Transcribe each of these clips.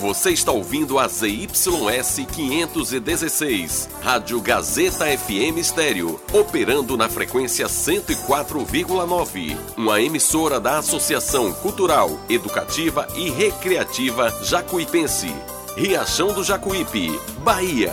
Você está ouvindo a ZYS 516, Rádio Gazeta FM Estéreo, operando na frequência 104,9. Uma emissora da Associação Cultural, Educativa e Recreativa Jacuipense. Riachão do Jacuípe, Bahia.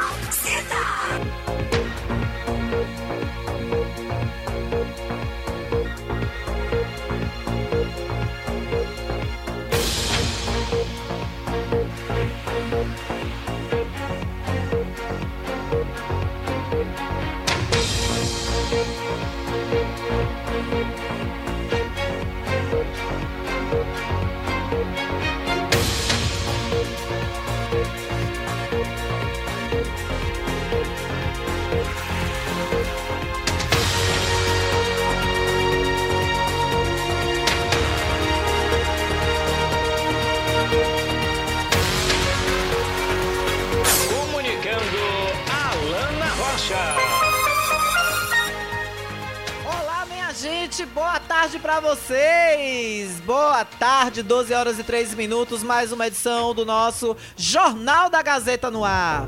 boa tarde pra vocês. Boa tarde, 12 horas e 3 minutos, mais uma edição do nosso Jornal da Gazeta no ar.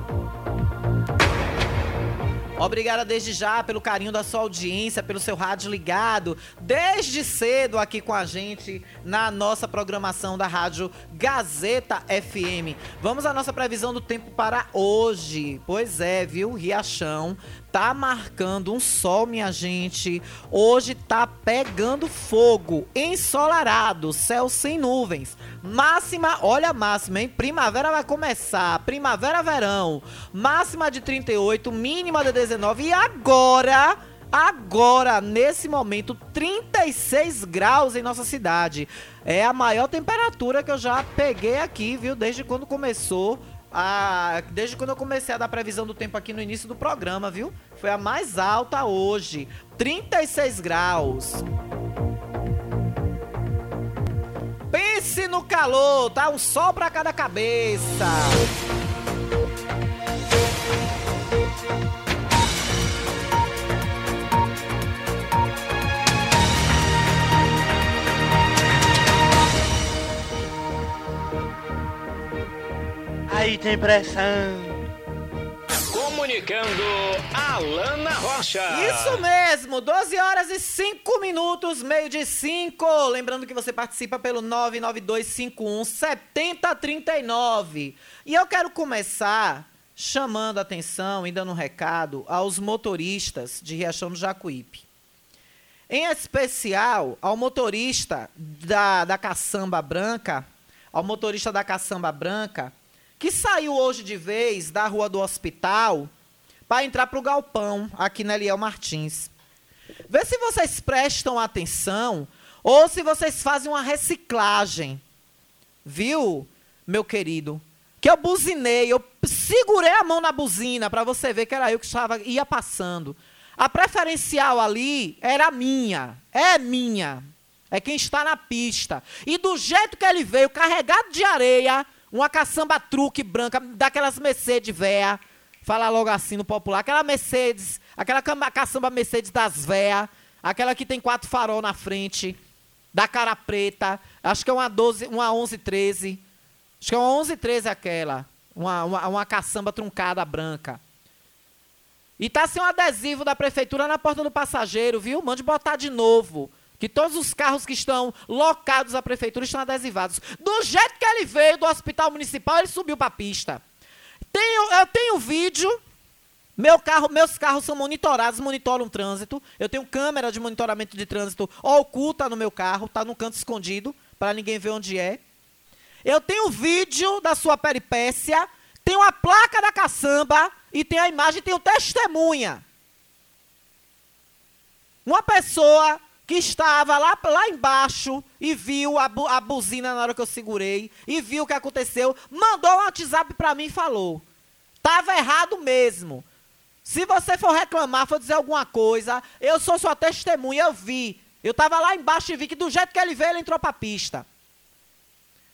Obrigada desde já pelo carinho da sua audiência, pelo seu rádio ligado, desde cedo aqui com a gente na nossa programação da rádio Gazeta FM. Vamos à nossa previsão do tempo para hoje. Pois é, viu? Riachão tá marcando um sol, minha gente. Hoje tá pegando fogo, ensolarado, céu sem nuvens. Máxima, olha a máxima, hein? Primavera vai começar, primavera, verão. Máxima de 38, mínima de 19 e agora Agora, nesse momento, 36 graus em nossa cidade. É a maior temperatura que eu já peguei aqui, viu? Desde quando começou a. Desde quando eu comecei a dar previsão do tempo aqui no início do programa, viu? Foi a mais alta hoje. 36 graus. Pense no calor, tá? Um sol pra cada cabeça. Aí tem pressão. Comunicando Alana Rocha. Isso mesmo, 12 horas e 5 minutos, meio de 5. Lembrando que você participa pelo 99251 7039. E eu quero começar chamando a atenção e dando um recado aos motoristas de Riachão do Jacuípe. Em especial ao motorista da, da caçamba branca, ao motorista da caçamba branca, que saiu hoje de vez da rua do hospital para entrar para o galpão aqui na Eliel Martins. Vê se vocês prestam atenção ou se vocês fazem uma reciclagem. Viu, meu querido? Que eu buzinei, eu segurei a mão na buzina para você ver que era eu que estava ia passando. A preferencial ali era minha, é minha. É quem está na pista. E do jeito que ele veio, carregado de areia, uma caçamba truque branca, daquelas Mercedes véia, falar logo assim no popular, aquela Mercedes, aquela caçamba Mercedes das véia, aquela que tem quatro farol na frente, da cara preta, acho que é uma 12, uma 11 13. Acho que é uma 11 13 aquela, uma, uma, uma caçamba truncada branca. E tá sem um adesivo da prefeitura na porta do passageiro, viu? Mande botar de novo. Que todos os carros que estão locados à prefeitura estão adesivados. Do jeito que ele veio do hospital municipal, ele subiu para a pista. Tenho, eu tenho vídeo. Meu carro, meus carros são monitorados, monitoram o trânsito. Eu tenho câmera de monitoramento de trânsito oculta no meu carro, tá no canto escondido, para ninguém ver onde é. Eu tenho vídeo da sua peripécia, tenho a placa da caçamba e tem a imagem, tenho testemunha. Uma pessoa que estava lá, lá embaixo e viu a, bu, a buzina na hora que eu segurei e viu o que aconteceu, mandou um WhatsApp para mim e falou: Tava errado mesmo. Se você for reclamar, for dizer alguma coisa, eu sou sua testemunha, eu vi. Eu estava lá embaixo e vi que do jeito que ele veio, ele entrou para a pista.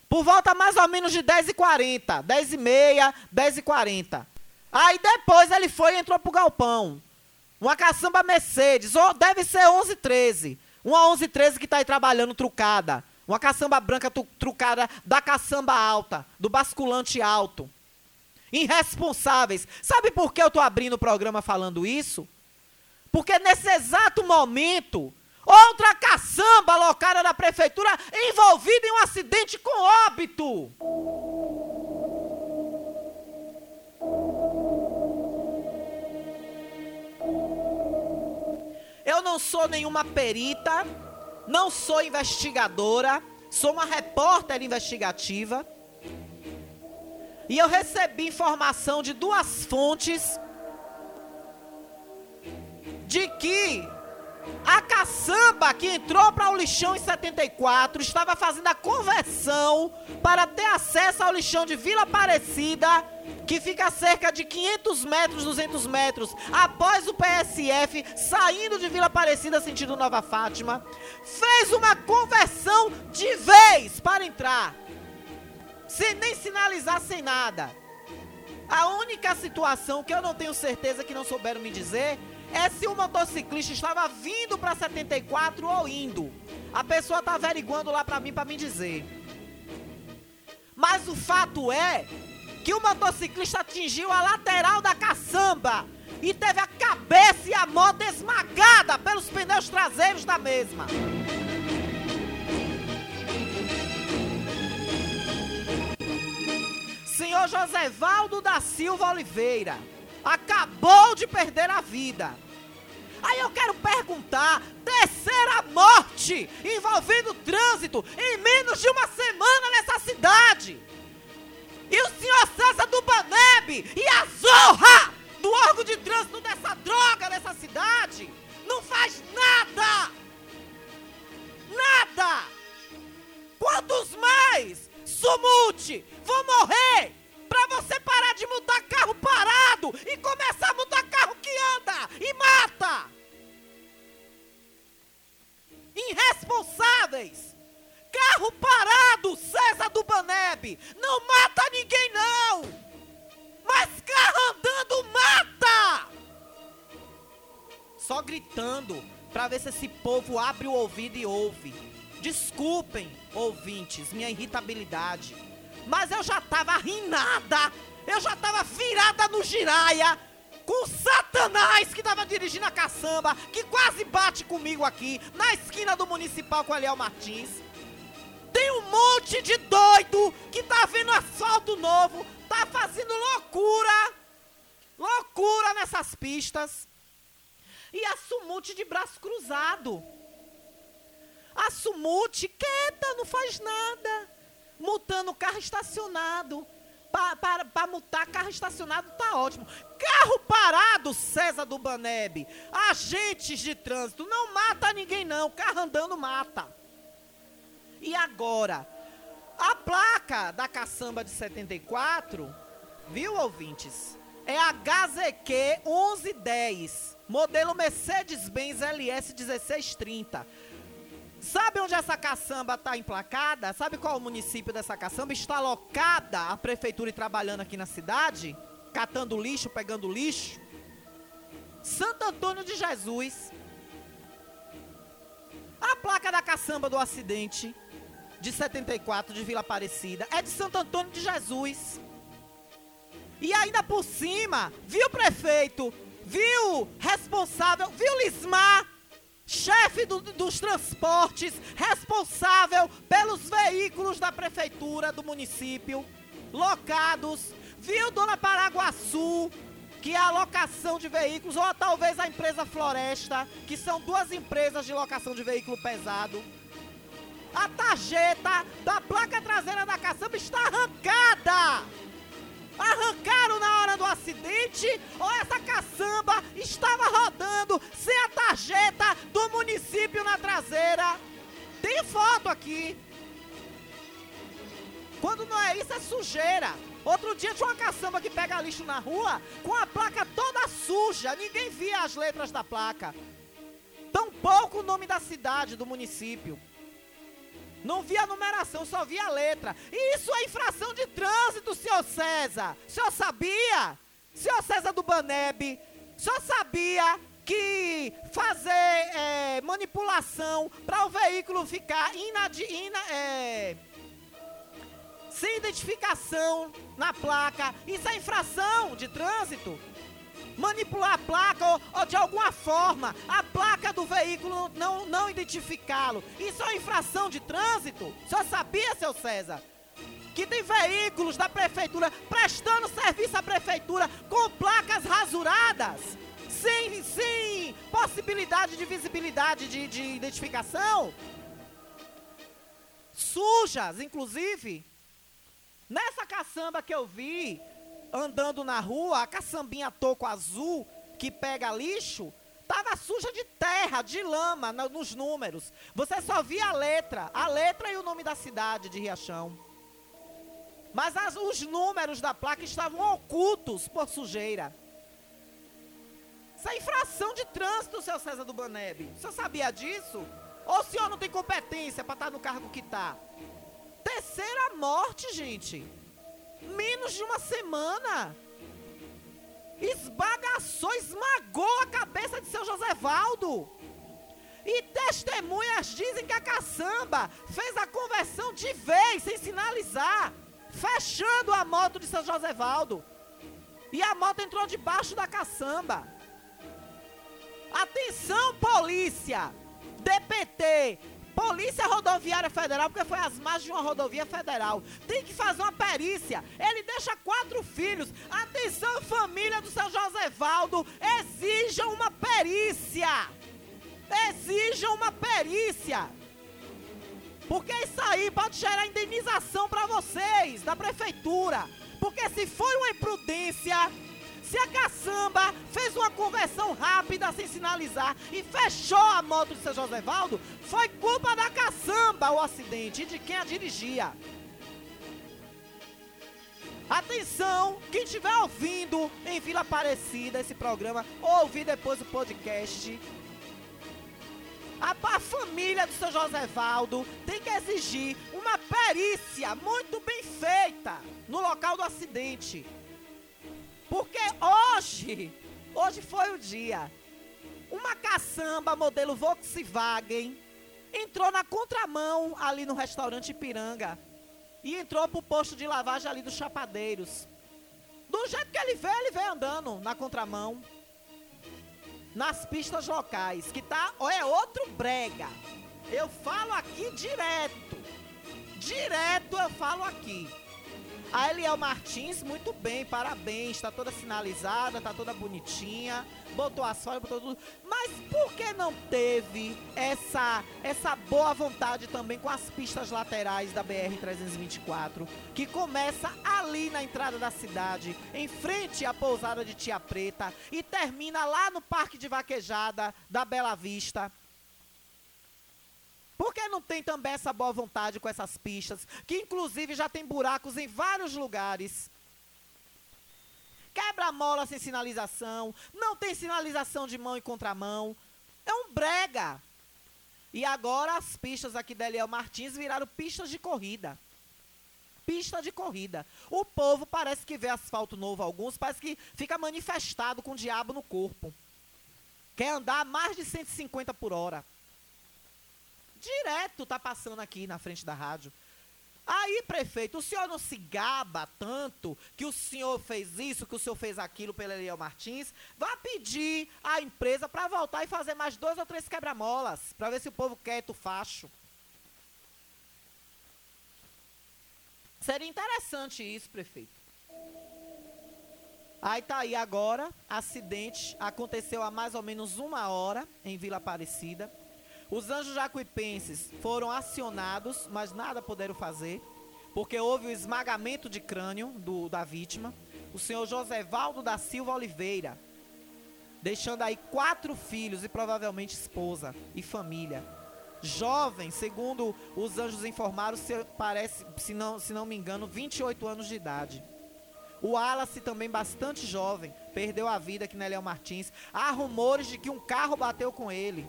Por volta mais ou menos de 10h40, 10h30, 10h40. Aí depois ele foi e entrou pro galpão. Uma caçamba Mercedes, ou deve ser 1113. Uma 1113 que está aí trabalhando trucada. Uma caçamba branca trucada da caçamba alta, do basculante alto. Irresponsáveis. Sabe por que eu estou abrindo o programa falando isso? Porque nesse exato momento, outra caçamba alocada da prefeitura envolvida em um acidente com óbito. Eu não sou nenhuma perita, não sou investigadora, sou uma repórter investigativa. E eu recebi informação de duas fontes de que a caçamba que entrou para o lixão em 74 estava fazendo a conversão para ter acesso ao lixão de Vila Aparecida, que fica a cerca de 500 metros, 200 metros após o PSF, saindo de Vila Aparecida sentido Nova Fátima, fez uma conversão de vez para entrar, sem nem sinalizar, sem nada. A única situação que eu não tenho certeza que não souberam me dizer é se o motociclista estava vindo para 74 ou indo. A pessoa está averiguando lá para mim para me dizer. Mas o fato é que o motociclista atingiu a lateral da caçamba e teve a cabeça e a moto esmagada pelos pneus traseiros da mesma. Senhor Josevaldo da Silva Oliveira acabou de perder a vida. Aí eu quero perguntar: terceira morte envolvendo trânsito em menos de uma semana nessa cidade. E o senhor César do Baneb e a zorra do órgão de trânsito dessa droga nessa cidade não faz nada. Nada. Quantos mais? Sumute, vão morrer para você parar de mudar carro parado e começar a mudar carro que anda e mata. Irresponsáveis. Carro parado, César do Baneb. Não mata ninguém não. Mas carro andando mata. Só gritando para ver se esse povo abre o ouvido e ouve. Desculpem, ouvintes, minha irritabilidade. Mas eu já tava rinada, eu já tava virada no giraia com Satanás que tava dirigindo a caçamba, que quase bate comigo aqui, na esquina do municipal com o Eliel Martins. Tem um monte de doido que tá vendo asfalto novo, tá fazendo loucura, loucura nessas pistas. E a Sumute de braço cruzado. A Sumute quieta, não faz nada multando carro estacionado. Para multar carro estacionado tá ótimo. Carro parado, César do Baneb. Agentes de trânsito, não mata ninguém não. Carro andando mata. E agora? A placa da caçamba de 74, viu ouvintes? É a HZQ 1110, modelo Mercedes-Benz LS 1630. Sabe onde essa caçamba está emplacada? Sabe qual o município dessa caçamba? Está alocada a prefeitura e trabalhando aqui na cidade? Catando lixo, pegando lixo? Santo Antônio de Jesus. A placa da caçamba do acidente de 74 de Vila Aparecida é de Santo Antônio de Jesus. E ainda por cima, viu prefeito, viu responsável, viu Lismar, chefe do, dos transportes, responsável pelos veículos da prefeitura do município, locados, viu Dona Paraguaçu, que é a locação de veículos, ou talvez a empresa Floresta, que são duas empresas de locação de veículo pesado. A tarjeta da placa traseira da caçamba está arrancada. Arrancaram na hora do acidente ou essa caçamba estava rodando sem a tarjeta do município na traseira? Tem foto aqui. Quando não é isso, é sujeira. Outro dia tinha uma caçamba que pega lixo na rua com a placa toda suja. Ninguém via as letras da placa. Tampouco o nome da cidade, do município. Não via a numeração, só via a letra. E isso é infração de trânsito, senhor César. O senhor sabia? Senhor César do Baneb, o senhor sabia que fazer é, manipulação para o veículo ficar inadi, ina, é, sem identificação na placa, isso é infração de trânsito? Manipular a placa ou, ou, de alguma forma a placa do veículo não, não identificá-lo. Isso é infração de trânsito? Senhor sabia, seu César? Que tem veículos da prefeitura prestando serviço à prefeitura com placas rasuradas, sem, sem possibilidade de visibilidade de, de identificação? Sujas, inclusive. Nessa caçamba que eu vi, andando na rua, a caçambinha toco azul que pega lixo, tava suja de terra, de lama no, nos números. Você só via a letra, a letra e o nome da cidade de Riachão. Mas as, os números da placa estavam ocultos por sujeira. Isso é infração de trânsito, seu César do Baneb. O senhor sabia disso? Ou o senhor não tem competência para estar tá no cargo que está? Terceira morte, gente menos de uma semana. Esbagaçou, esmagou a cabeça de seu José Valdo. E testemunhas dizem que a caçamba fez a conversão de vez, sem sinalizar, fechando a moto de seu José Valdo. E a moto entrou debaixo da caçamba. Atenção, polícia! DPT, Polícia Rodoviária Federal, porque foi às margens de uma rodovia federal. Tem que fazer uma perícia. Ele deixa quatro filhos. Atenção, família do seu José Valdo. Exijam uma perícia. Exijam uma perícia. Porque isso aí pode gerar indenização para vocês, da prefeitura. Porque se foi uma imprudência, se a caçamba fez uma conversão rápida sem sinalizar e fechou a moto de seu José Valdo, foi culpa da caçamba o acidente e de quem a dirigia. Atenção, quem estiver ouvindo em Vila Aparecida esse programa, ou ouvir depois o podcast, a, a, família do seu José Valdo tem que exigir uma perícia muito bem feita no local do acidente. Porque hoje, hoje foi o dia. Uma caçamba modelo Volkswagen entrou na contramão ali no restaurante Ipiranga. E entrou pro posto de lavagem ali dos Chapadeiros. Do jeito que ele veio, ele veio andando na contramão. Nas pistas locais, que tá, é outro brega. Eu falo aqui direto. Direto eu falo aqui. A Eliel Martins, muito bem, parabéns. Está toda sinalizada, está toda bonitinha. Botou asfalto, botou tudo. Mas por que não teve essa, essa boa vontade também com as pistas laterais da BR-324? Que começa ali na entrada da cidade, em frente à pousada de Tia Preta, e termina lá no Parque de Vaquejada da Bela Vista. Por que não tem também essa boa vontade com essas pistas, que inclusive já tem buracos em vários lugares? Quebra-mola sem sinalização, não tem sinalização de mão e contramão. É um brega. E agora as pistas aqui da Eliel Martins viraram pistas de corrida. Pista de corrida. O povo parece que vê asfalto novo, alguns, parece que fica manifestado com o diabo no corpo. Quer andar mais de 150 por hora. Direto tá passando aqui na frente da rádio. Aí, prefeito, o senhor não se gaba tanto que o senhor fez isso, que o senhor fez aquilo pelo Eliel Martins. Vá pedir à empresa para voltar e fazer mais dois ou três quebra-molas, para ver se o povo quer tu facho. Seria interessante isso, prefeito. Aí tá aí agora, acidente aconteceu há mais ou menos uma hora em Vila Aparecida. Os anjos jacuipenses foram acionados, mas nada puderam fazer, porque houve o esmagamento de crânio do, da vítima. o senhor Josevaldo da Silva Oliveira, deixando aí quatro filhos e provavelmente esposa e família. Jovem, segundo os anjos informaram, se, parece, se não, se não me engano, 28 anos de idade. O Wallace, também bastante jovem, perdeu a vida aqui na Léo Martins. Há rumores de que um carro bateu com ele.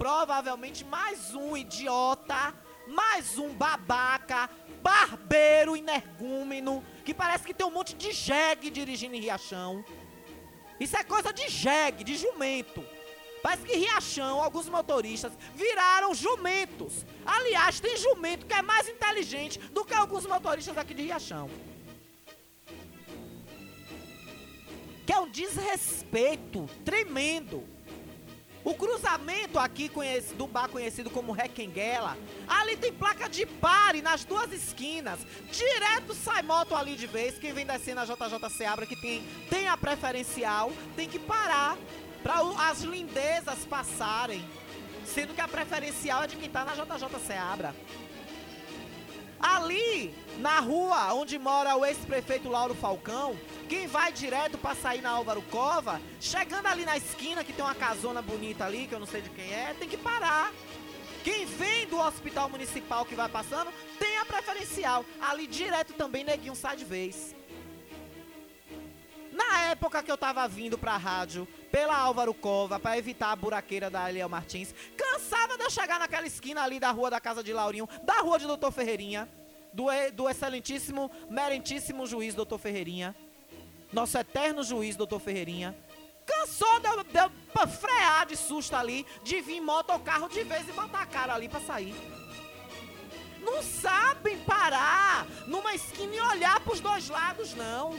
Provavelmente mais um idiota, mais um babaca, barbeiro, energúmeno, que parece que tem um monte de jegue dirigindo em Riachão. Isso é coisa de jegue, de jumento. Parece que Riachão, alguns motoristas, viraram jumentos. Aliás, tem jumento que é mais inteligente do que alguns motoristas aqui de Riachão. que é um desrespeito tremendo. O cruzamento aqui do bar conhecido como Requenguela, ali tem placa de pare nas duas esquinas. Direto sai moto ali de vez. Quem vem descendo a JJ Seabra que tem, tem a preferencial, tem que parar para as lindezas passarem. Sendo que a preferencial é de quem tá na JJ Seabra. Ali, na rua onde mora o ex-prefeito Lauro Falcão, quem vai direto pra sair na Álvaro Cova, chegando ali na esquina, que tem uma casona bonita ali, que eu não sei de quem é, tem que parar. Quem vem do hospital municipal que vai passando, tem a preferencial. Ali direto também, neguinho sai de vez. Na época que eu tava vindo pra rádio, pela Álvaro Cova, para evitar a buraqueira da Eliel Martins, cansava de eu chegar naquela esquina ali da rua da casa de Laurinho, da rua de Doutor Ferreirinha, do, do excelentíssimo, merentíssimo juiz Doutor Ferreirinha, nosso eterno juiz Doutor Ferreirinha, cansou de eu, de eu frear de susto ali, de vir moto ou carro de vez e botar a cara ali para sair. Não sabem parar numa esquina e olhar para os dois lados, não.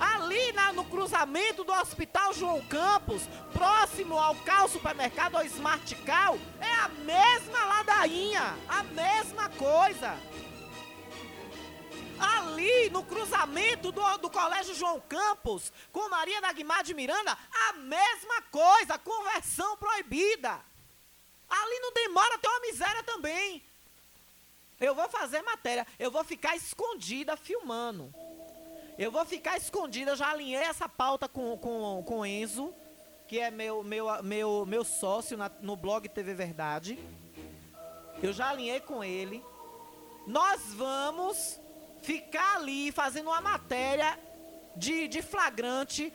Ali na, no cruzamento do Hospital João Campos, próximo ao Cal Supermercado, ao Smart Cal, é a mesma ladainha, a mesma coisa. Ali no cruzamento do, do Colégio João Campos com Maria da de Miranda, a mesma coisa, conversão proibida. Ali não demora ter uma miséria também. Eu vou fazer matéria, eu vou ficar escondida filmando. Eu vou ficar escondida, já alinhei essa pauta com, com, com Enzo, que é meu, meu, meu, meu sócio na, no blog TV Verdade. Eu já alinhei com ele. Nós vamos ficar ali fazendo uma matéria de, de flagrante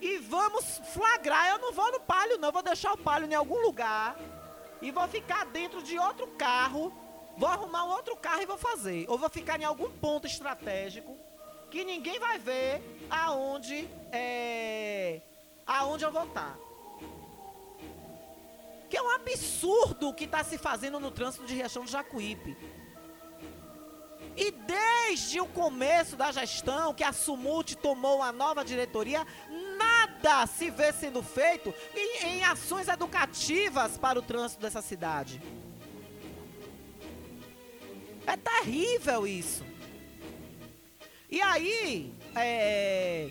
e vamos flagrar. Eu não vou no palio, não. Vou deixar o palio em algum lugar e vou ficar dentro de outro carro. Vou arrumar um outro carro e vou fazer. Ou vou ficar em algum ponto estratégico que ninguém vai ver aonde é aonde eu vou estar. Que é um absurdo o que está se fazendo no trânsito de Riachão do Jacuípe. E desde o começo da gestão que a Sumult tomou a nova diretoria, nada se vê sendo feito em, em ações educativas para o trânsito dessa cidade. É terrível isso. E aí, é...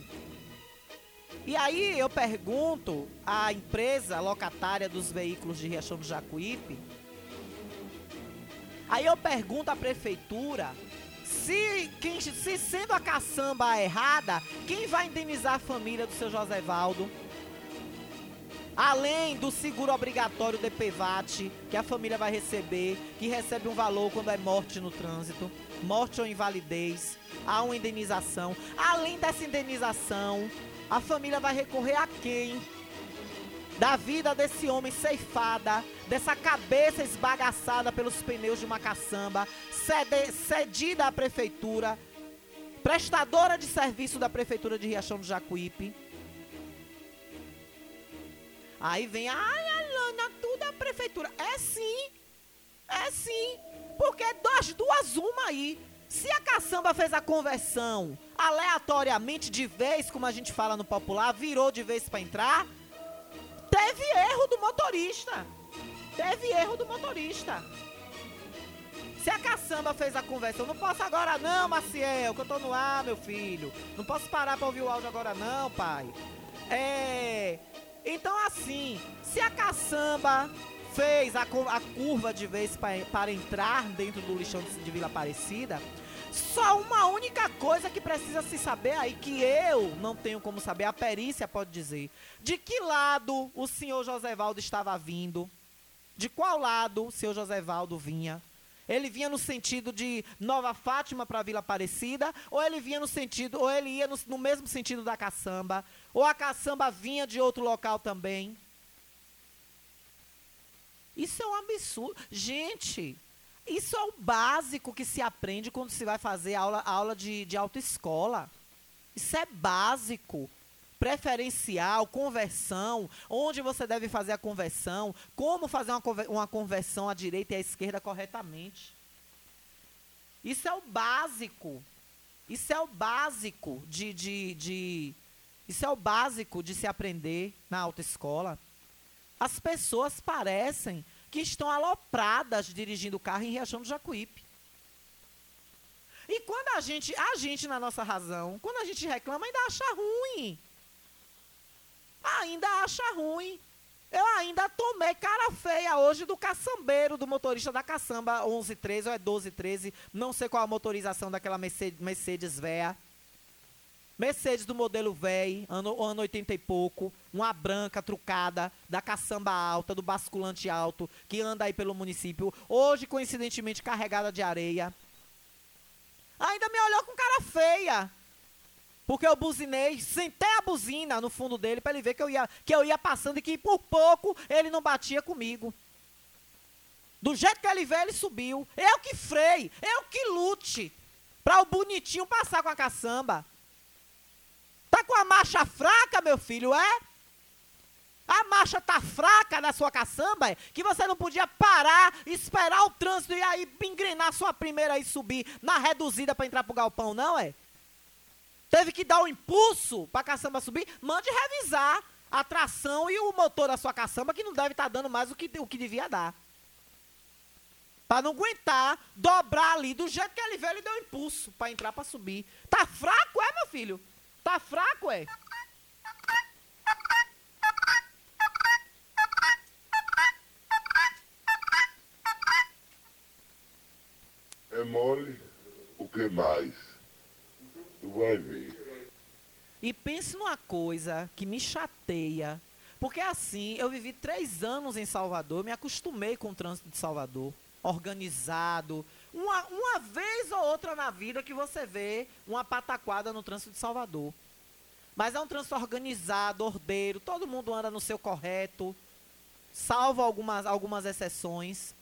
E aí eu pergunto à empresa locatária dos veículos de Riachão do Jacuípe, aí eu pergunto à prefeitura se, quem, se sendo a caçamba errada, quem vai indenizar a família do seu José Valdo? Além do seguro obrigatório DPVAT, que a família vai receber, que recebe um valor quando é morte no trânsito, morte ou invalidez, há uma indenização. Além dessa indenização, a família vai recorrer a quem? Da vida desse homem ceifada, dessa cabeça esbagaçada pelos pneus de uma caçamba, cedida à prefeitura, prestadora de serviço da prefeitura de Riachão do Jacuípe Aí vem, ai, Alana, tudo a prefeitura. É sim, é sim. Porque das duas, uma aí. Se a caçamba fez a conversão aleatoriamente de vez, como a gente fala no popular, virou de vez para entrar, teve erro do motorista. Teve erro do motorista. Se a caçamba fez a conversão, não posso agora não, Maciel, que eu tô no ar, meu filho. Não posso parar pra ouvir o áudio agora não, pai. É. Então, assim, se a caçamba fez a, a curva de vez para entrar dentro do lixão de Vila Aparecida, Só uma única coisa que precisa se saber aí, que eu não tenho como saber, a perícia pode dizer. De que lado o senhor Josévaldo estava vindo? De qual lado o senhor Josévaldo vinha? Ele vinha no sentido de Nova Fátima para Vila Aparecida, ou ele vinha no sentido, ou ele ia no, no mesmo sentido da caçamba, ou a caçamba vinha de outro local também. Isso é um absurdo. Gente, isso é o básico que se aprende quando se vai fazer aula, aula de, de autoescola. Isso é básico. Preferencial, conversão, onde você deve fazer a conversão, como fazer uma, uma conversão à direita e à esquerda corretamente. Isso é o básico. Isso é o básico de, de, de isso é o básico de se aprender na autoescola. As pessoas parecem que estão alopradas dirigindo o carro em Riachão do Jacuípe. E quando a gente, a gente na nossa razão, quando a gente reclama, ainda acha ruim. Ainda acha ruim. Eu ainda tomei cara feia hoje do caçambeiro, do motorista da caçamba 1113 ou é 1213, não sei qual a motorização daquela Mercedes, Mercedes véia. Mercedes do modelo velho, ano, ano 80 e pouco, uma branca trucada, da caçamba alta, do basculante alto, que anda aí pelo município, hoje coincidentemente carregada de areia. Ainda me olhou com cara feia. Porque eu buzinei, sentei a buzina no fundo dele para ele ver que eu, ia, que eu ia passando e que por pouco ele não batia comigo. Do jeito que ele veio, ele subiu. Eu que freio, eu que lute. Para o bonitinho passar com a caçamba. Tá com a marcha fraca, meu filho, é? A marcha tá fraca na sua caçamba, é? Que você não podia parar, esperar o trânsito e aí engrenar sua primeira e subir na reduzida para entrar pro galpão, não é? Teve que dar o um impulso pra caçamba subir? Mande revisar a tração e o motor da sua caçamba, que não deve estar tá dando mais o que, o que devia dar. Pra não aguentar dobrar ali do jeito que ele veio, ele deu um impulso para entrar para subir. Tá fraco, é, meu filho? Tá fraco, é? É mole? O que mais? Tu vai ver. E pense numa coisa que me chateia. Porque assim, eu vivi três anos em Salvador, me acostumei com o trânsito de Salvador. Organizado, uma, uma vez ou outra na vida que você vê uma pataquada no trânsito de Salvador. Mas é um trânsito organizado, ordeiro, todo mundo anda no seu correto, salvo algumas, algumas exceções.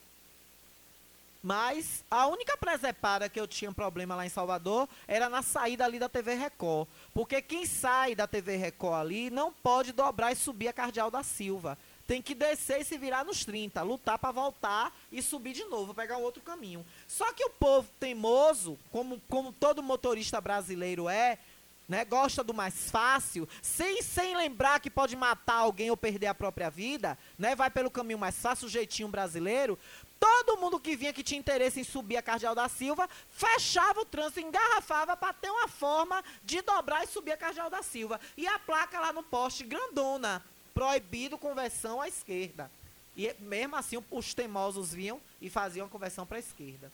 Mas a única presepada que eu tinha problema lá em Salvador era na saída ali da TV Record. Porque quem sai da TV Record ali não pode dobrar e subir a Cardeal da Silva tem que descer e se virar nos 30, lutar para voltar e subir de novo, pegar um outro caminho. Só que o povo teimoso, como, como todo motorista brasileiro é, né, gosta do mais fácil, sem, sem lembrar que pode matar alguém ou perder a própria vida, né, vai pelo caminho mais fácil, o jeitinho brasileiro. Todo mundo que vinha que tinha interesse em subir a Cardeal da Silva, fechava o trânsito, engarrafava para ter uma forma de dobrar e subir a Cardeal da Silva. E a placa lá no poste, grandona, proibido conversão à esquerda. E mesmo assim os teimosos vinham e faziam a conversão para a esquerda.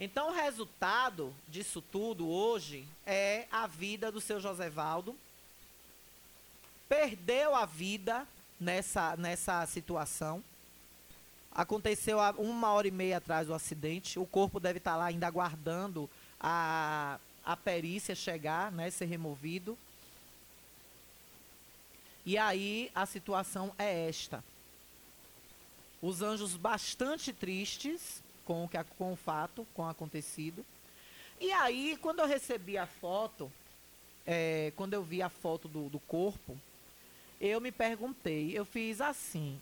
Então o resultado disso tudo hoje é a vida do seu Josévaldo. Perdeu a vida nessa, nessa situação. Aconteceu uma hora e meia atrás do acidente. O corpo deve estar lá ainda aguardando a, a perícia chegar, né, ser removido. E aí a situação é esta. Os anjos bastante tristes com o, que, com o fato, com o acontecido. E aí, quando eu recebi a foto, é, quando eu vi a foto do, do corpo, eu me perguntei, eu fiz assim,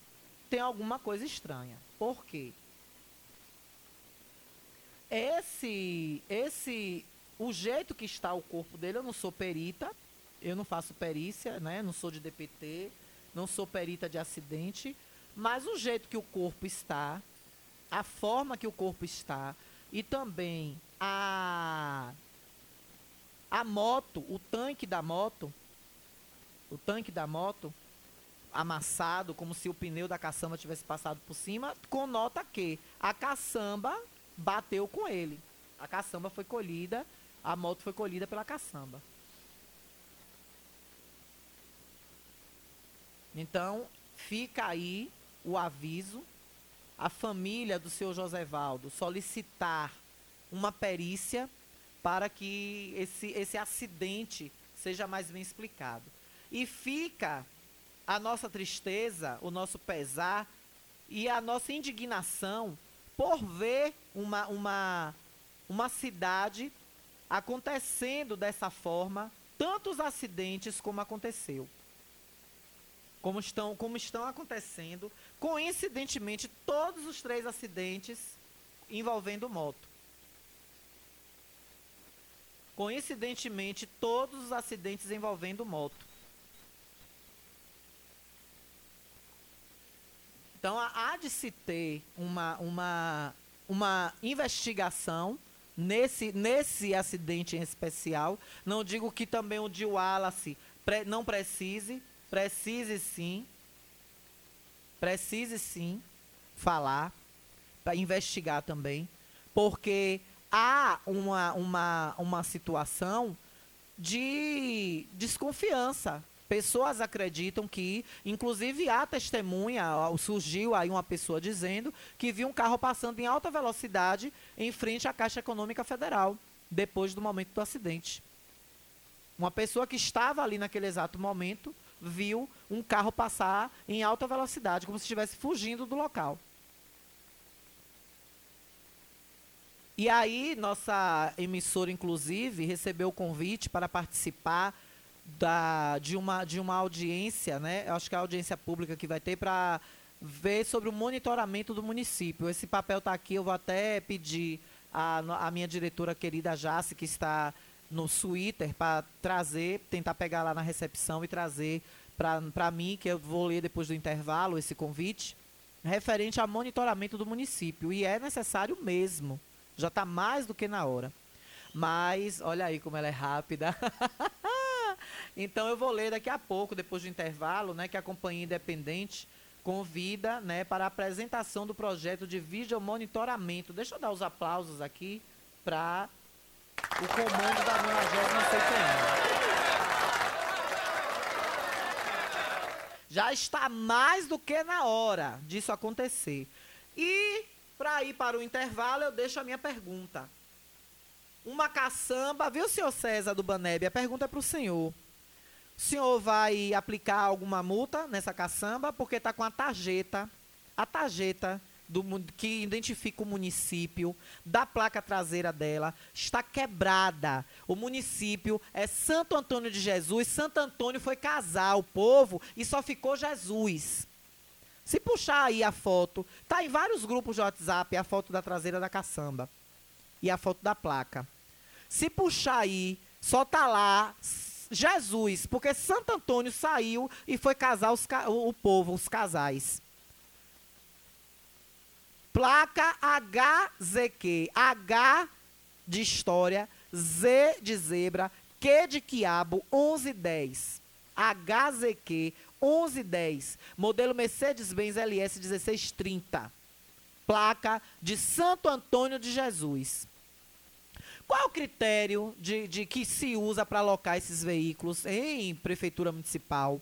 tem alguma coisa estranha. Por quê? Esse, esse, o jeito que está o corpo dele, eu não sou perita, eu não faço perícia, né? Não sou de DPT, não sou perita de acidente, mas o jeito que o corpo está, a forma que o corpo está e também a a moto, o tanque da moto, o tanque da moto amassado, como se o pneu da caçamba tivesse passado por cima, conota que a caçamba bateu com ele. A caçamba foi colhida, a moto foi colhida pela caçamba. Então, fica aí o aviso, a família do seu Josévaldo solicitar uma perícia para que esse, esse acidente seja mais bem explicado. E fica a nossa tristeza, o nosso pesar e a nossa indignação por ver uma, uma, uma cidade acontecendo dessa forma, tantos acidentes como aconteceu. Como estão, como estão acontecendo, coincidentemente, todos os três acidentes envolvendo moto. Coincidentemente, todos os acidentes envolvendo moto. Então, há de se ter uma, uma, uma investigação nesse, nesse acidente em especial. Não digo que também o de Wallace pre, não precise, precise sim, precise sim falar, para investigar também, porque há uma, uma, uma situação de desconfiança Pessoas acreditam que, inclusive há testemunha, surgiu aí uma pessoa dizendo que viu um carro passando em alta velocidade em frente à Caixa Econômica Federal, depois do momento do acidente. Uma pessoa que estava ali naquele exato momento viu um carro passar em alta velocidade, como se estivesse fugindo do local. E aí, nossa emissora, inclusive, recebeu o convite para participar da, de, uma, de uma audiência, né? Acho que é a audiência pública que vai ter para ver sobre o monitoramento do município. Esse papel está aqui, eu vou até pedir a, a minha diretora querida Jace, que está no Twitter, para trazer, tentar pegar lá na recepção e trazer para mim, que eu vou ler depois do intervalo esse convite, referente ao monitoramento do município. E é necessário mesmo. Já está mais do que na hora. Mas, olha aí como ela é rápida. Então eu vou ler daqui a pouco, depois do intervalo, né, que a Companhia Independente convida né, para a apresentação do projeto de vídeo monitoramento. Deixa eu dar os aplausos aqui para o comando da 90 CPM. Já está mais do que na hora disso acontecer. E, para ir para o intervalo, eu deixo a minha pergunta. Uma caçamba, viu, senhor César do Baneb? A pergunta é para o senhor. O senhor vai aplicar alguma multa nessa caçamba porque está com a tarjeta, a tarjeta do, que identifica o município, da placa traseira dela, está quebrada. O município é Santo Antônio de Jesus. Santo Antônio foi casar o povo e só ficou Jesus. Se puxar aí a foto, tá em vários grupos de WhatsApp a foto da traseira da caçamba e a foto da placa. Se puxar aí, só tá lá Jesus, porque Santo Antônio saiu e foi casar os, o, o povo, os casais. Placa HZQ. H de história, Z de zebra, Q de quiabo, 1110. HZQ 1110. Modelo Mercedes-Benz LS 1630. Placa de Santo Antônio de Jesus. Qual é o critério de, de que se usa para alocar esses veículos em prefeitura municipal?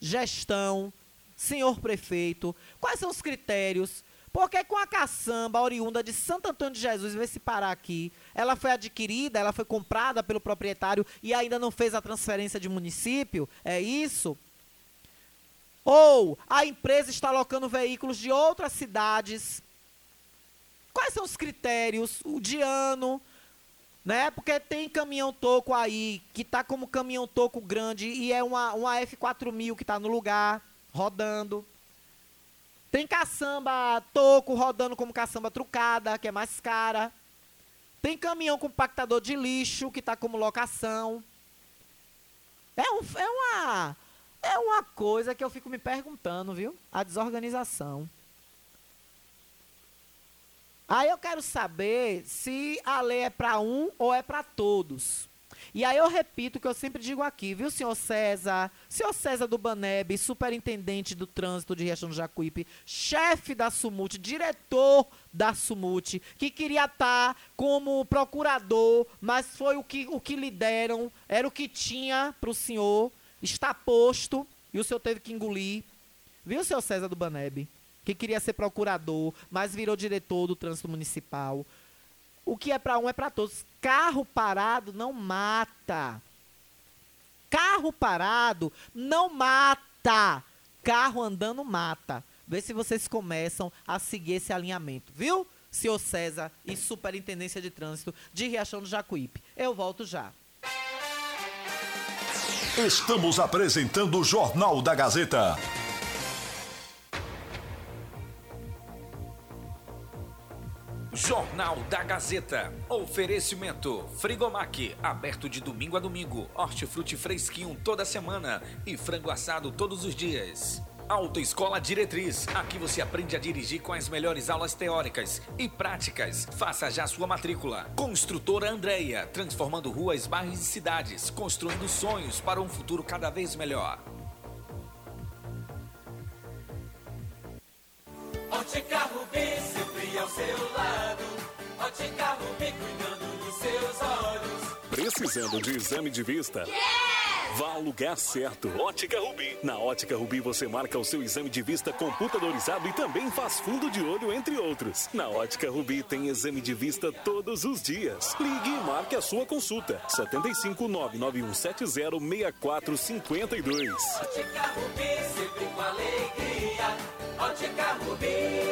Gestão, senhor prefeito, quais são os critérios? Porque com a caçamba oriunda de Santo Antônio de Jesus, vai se parar aqui, ela foi adquirida, ela foi comprada pelo proprietário e ainda não fez a transferência de município? É isso? Ou a empresa está alocando veículos de outras cidades Quais são os critérios? O de ano, né? Porque tem caminhão toco aí que tá como caminhão toco grande e é uma, uma F4000 que tá no lugar, rodando. Tem caçamba toco rodando como caçamba trucada, que é mais cara. Tem caminhão compactador de lixo que tá como locação. É, um, é uma é uma coisa que eu fico me perguntando, viu? A desorganização. Aí eu quero saber se a lei é para um ou é para todos. E aí eu repito o que eu sempre digo aqui, viu, senhor César? Senhor César do Baneb, superintendente do trânsito de Riachão do Jacuípe, chefe da Sumute, diretor da Sumute, que queria estar como procurador, mas foi o que, o que lhe deram, era o que tinha para o senhor, está posto, e o senhor teve que engolir. Viu, senhor César do Baneb? Que queria ser procurador, mas virou diretor do trânsito municipal. O que é para um é para todos. Carro parado não mata. Carro parado não mata. Carro andando mata. Vê se vocês começam a seguir esse alinhamento, viu? Senhor César e Superintendência de Trânsito de Riachão do Jacuípe. Eu volto já. Estamos apresentando o Jornal da Gazeta. Jornal da Gazeta. Oferecimento: Frigomac, aberto de domingo a domingo. Hortifruti fresquinho toda semana e frango assado todos os dias. Autoescola Diretriz. Aqui você aprende a dirigir com as melhores aulas teóricas e práticas. Faça já sua matrícula. Construtora Andreia, transformando ruas, bairros e cidades, construindo sonhos para um futuro cada vez melhor. Precisando de exame de vista? Vá ao lugar certo. Ótica Rubi. Na Ótica Rubi você marca o seu exame de vista computadorizado e também faz fundo de olho, entre outros. Na Ótica Rubi tem exame de vista todos os dias. Ligue e marque a sua consulta. 75 99170 6452. Ótica Rubi, sempre com alegria. Ótica Rubi.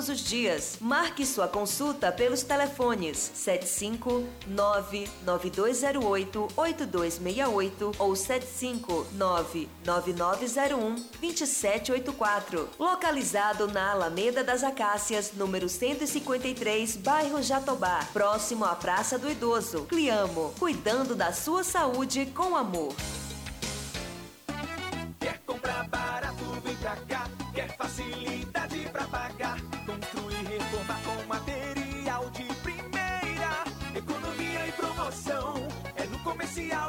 os dias. Marque sua consulta pelos telefones 75992088268 ou 75999012784. Localizado na Alameda das Acácias, número 153, bairro Jatobá, próximo à Praça do Idoso. Cliamo, cuidando da sua saúde com amor. Quer comprar barato, vem pra cá. Quer facilidade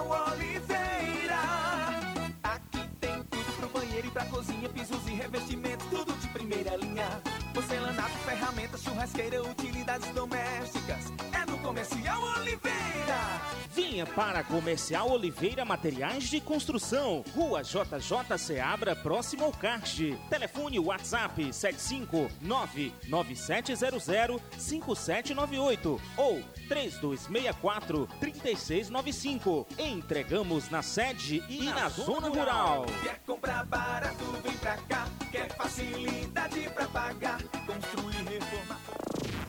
Oliveira. Aqui tem tudo pro banheiro e pra cozinha. Pisos e revestimentos, tudo de primeira linha. Porcelanato, ferramentas, churrasqueira, utilidades domésticas. É no Comercial Oliveira. Venha para Comercial Oliveira Materiais de Construção, Rua JJ Seabra, próximo ao kart. Telefone WhatsApp 75997005798 ou 3264-3695. Entregamos na sede e, na, zona rural. Quer comprar barato, vem pra cá. Quer facilidade pra pagar. Construir, reformar.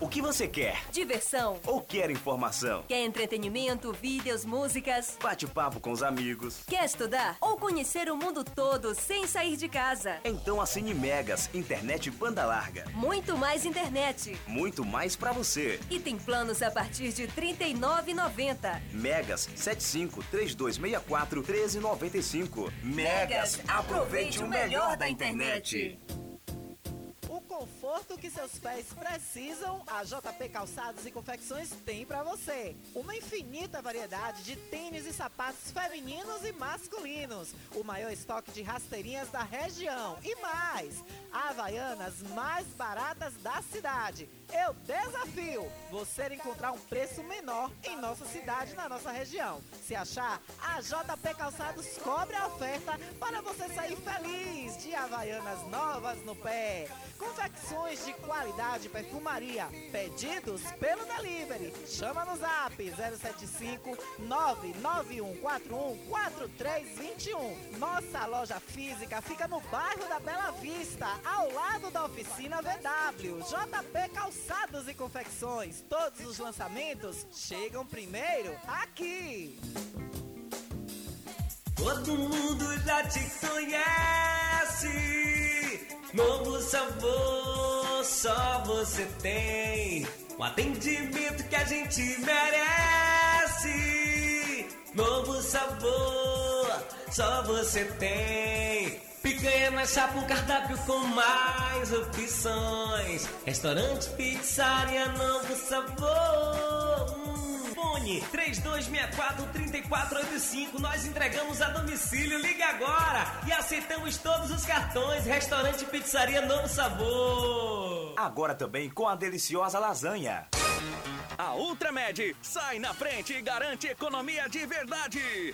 O que você quer? Diversão. Ou quer informação? Quer entretenimento, vídeos, músicas? Bate-papo com os amigos? Quer estudar? Ou conhecer o mundo todo sem sair de casa? Então assine Megas, internet banda larga. Muito mais internet. Muito mais pra você. E tem planos a partir de R$ 39,90. Megas 75 3264 1395. Megas, aproveite o melhor da internet. O conforto que seus pés precisam, a JP Calçados e Confecções tem para você. Uma infinita variedade de tênis e sapatos femininos e masculinos. O maior estoque de rasteirinhas da região. E mais, Havaianas mais baratas da cidade. Eu desafio você encontrar um preço menor em nossa cidade, na nossa região. Se achar, a JP Calçados cobre a oferta para você sair feliz de Havaianas novas no pé. Confecções De qualidade, perfumaria. Pedidos pelo delivery. Chama no zap 075 99141 4321. Nossa loja física fica no bairro da Bela Vista, ao lado da oficina VW. JP Calçados e Confecções. Todos os lançamentos chegam primeiro aqui. Todo mundo já te conhece. Novo sabor, só você tem. O atendimento que a gente merece. Novo sabor, só você tem. Picanha na chapa, um cardápio com mais opções. Restaurante, pizzaria, novo sabor. Hum, fone 3264-3485. Nós entregamos a domicílio. Liga agora e aceitamos todos os cartões. Restaurante, pizzaria, novo sabor. Agora também com a deliciosa lasanha. A Ultramed sai na frente e garante economia de verdade.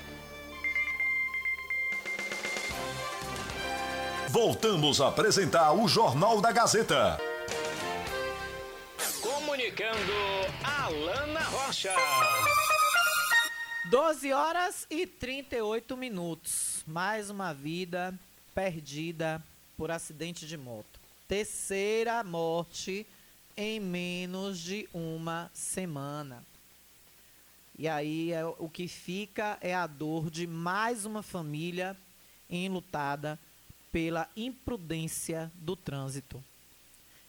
Voltamos a apresentar o Jornal da Gazeta. Comunicando Alana Rocha. 12 horas e 38 minutos. Mais uma vida perdida por acidente de moto. Terceira morte em menos de uma semana. E aí é, o que fica é a dor de mais uma família enlutada pela imprudência do trânsito.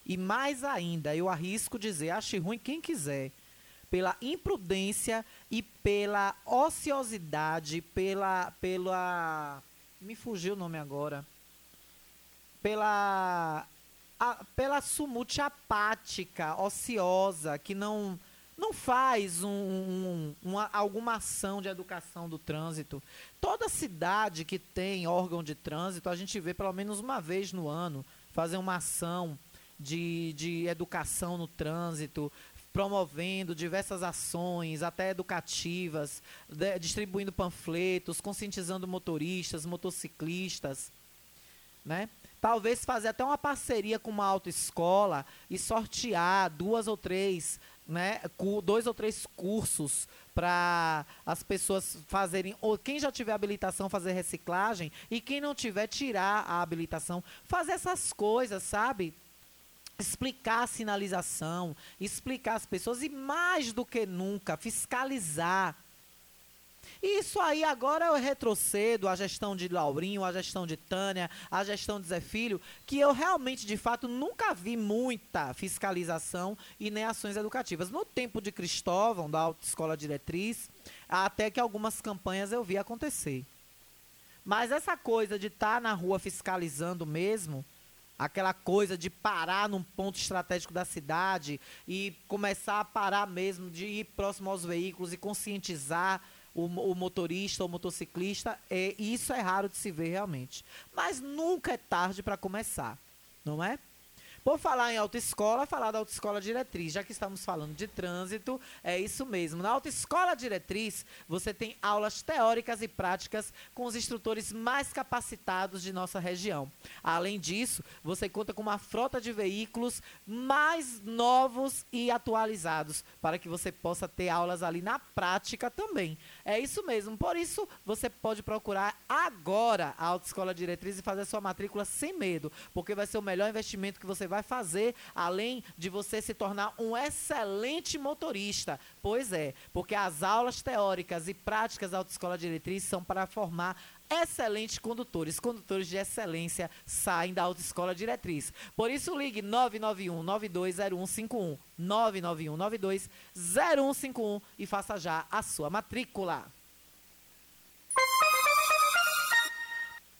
E mais ainda, eu arrisco dizer, ache ruim quem quiser, pela imprudência e pela ociosidade, pela pela me fugiu o nome agora. Pela a, pela sumute apática, ociosa, que não não faz um, um, uma, alguma ação de educação do trânsito. Toda cidade que tem órgão de trânsito, a gente vê pelo menos uma vez no ano fazer uma ação de, de educação no trânsito, promovendo diversas ações, até educativas, de, distribuindo panfletos, conscientizando motoristas, motociclistas, né? Talvez fazer até uma parceria com uma autoescola e sortear duas ou três né, dois ou três cursos para as pessoas fazerem, ou quem já tiver habilitação fazer reciclagem e quem não tiver tirar a habilitação, fazer essas coisas, sabe? Explicar a sinalização, explicar as pessoas e mais do que nunca fiscalizar isso aí agora eu retrocedo a gestão de Laurinho, a gestão de Tânia, a gestão de Zé Filho, que eu realmente, de fato, nunca vi muita fiscalização e nem ações educativas. No tempo de Cristóvão, da Autoescola Diretriz, até que algumas campanhas eu vi acontecer. Mas essa coisa de estar tá na rua fiscalizando mesmo, aquela coisa de parar num ponto estratégico da cidade e começar a parar mesmo, de ir próximo aos veículos e conscientizar o, o motorista ou motociclista, é, isso é raro de se ver realmente. Mas nunca é tarde para começar, não é? Por falar em autoescola, falar da autoescola diretriz, já que estamos falando de trânsito, é isso mesmo. Na autoescola diretriz, você tem aulas teóricas e práticas com os instrutores mais capacitados de nossa região. Além disso, você conta com uma frota de veículos mais novos e atualizados para que você possa ter aulas ali na prática também. É isso mesmo. Por isso, você pode procurar agora a autoescola diretriz e fazer sua matrícula sem medo, porque vai ser o melhor investimento que você vai fazer, além de você se tornar um excelente motorista. Pois é, porque as aulas teóricas e práticas da Autoescola Diretriz são para formar excelentes condutores. Condutores de excelência saem da Autoescola Diretriz. Por isso, ligue 991 920151 991 920151 e faça já a sua matrícula.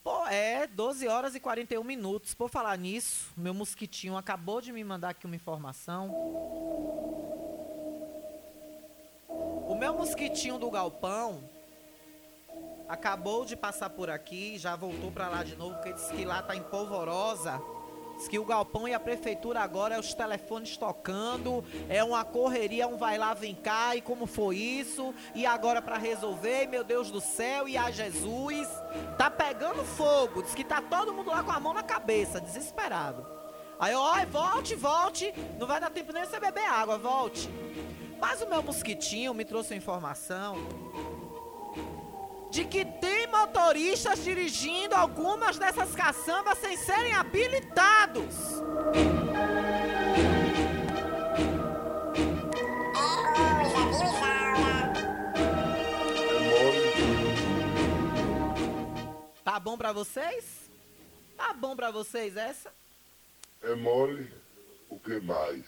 Pô, é 12 horas e 41 minutos. Por falar nisso, meu mosquitinho acabou de me mandar aqui uma informação. O meu mosquitinho do galpão acabou de passar por aqui, já voltou para lá de novo, porque disse que lá tá em polvorosa. Diz que o galpão e a prefeitura agora é os telefones tocando, é uma correria, um vai lá, vem cá, e como foi isso? E agora para resolver, meu Deus do céu, e a Jesus, tá pegando fogo. Diz que tá todo mundo lá com a mão na cabeça, desesperado. Aí, ó, volte, volte, não vai dar tempo nem você beber água, volte. Mas o meu mosquitinho me trouxe uma informação de que tem motoristas dirigindo algumas dessas caçambas sem serem habilitados. Tá bom pra vocês? Tá bom pra vocês essa? É mole? O que mais?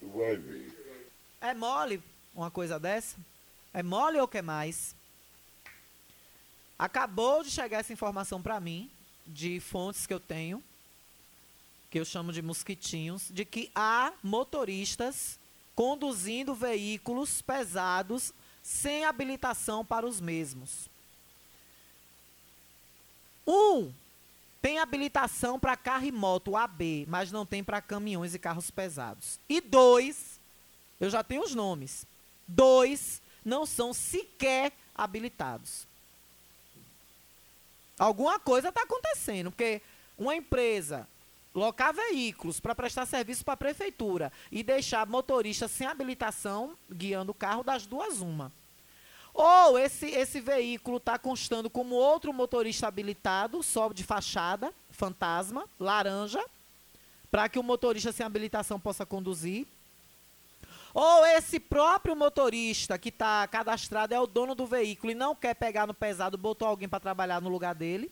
Tu vai ver. É mole uma coisa dessa? É mole ou o que mais? Acabou de chegar essa informação para mim, de fontes que eu tenho, que eu chamo de mosquitinhos, de que há motoristas conduzindo veículos pesados sem habilitação para os mesmos. Um tem habilitação para carro e moto AB, mas não tem para caminhões e carros pesados. E dois, eu já tenho os nomes. Dois não são sequer habilitados. Alguma coisa está acontecendo, porque uma empresa locar veículos para prestar serviço para a prefeitura e deixar motoristas sem habilitação guiando o carro das duas uma. Ou esse, esse veículo está constando como outro motorista habilitado, só de fachada, fantasma, laranja, para que o motorista sem habilitação possa conduzir. Ou esse próprio motorista que está cadastrado é o dono do veículo e não quer pegar no pesado, botou alguém para trabalhar no lugar dele.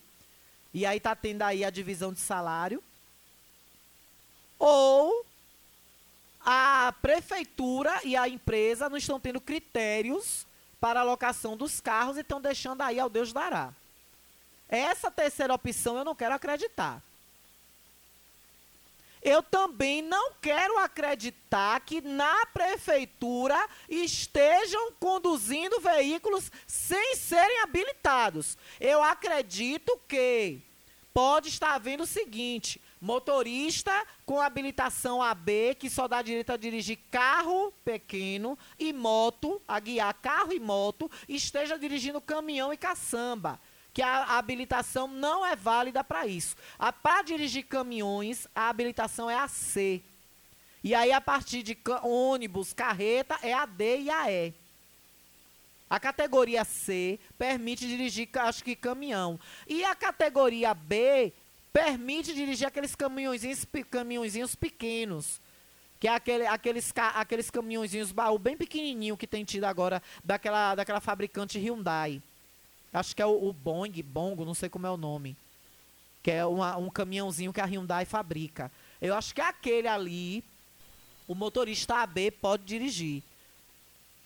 E aí está tendo aí a divisão de salário. Ou a prefeitura e a empresa não estão tendo critérios para a alocação dos carros e estão deixando aí ao Deus dará. Essa terceira opção eu não quero acreditar. Eu também não quero acreditar que na prefeitura estejam conduzindo veículos sem serem habilitados. Eu acredito que pode estar havendo o seguinte: motorista com habilitação AB, que só dá direito a dirigir carro pequeno e moto, a guiar carro e moto, esteja dirigindo caminhão e caçamba. Que a habilitação não é válida para isso. Para dirigir caminhões, a habilitação é a C. E aí, a partir de ônibus, carreta, é a D e a E. A categoria C permite dirigir, acho que, caminhão. E a categoria B permite dirigir aqueles caminhõezinhos pequenos. Que é aquele, aqueles, aqueles caminhõezinhos baú bem pequenininho que tem tido agora daquela, daquela fabricante Hyundai. Acho que é o, o Boeing, Bongo, não sei como é o nome. Que é uma, um caminhãozinho que a Hyundai fabrica. Eu acho que aquele ali, o motorista AB pode dirigir.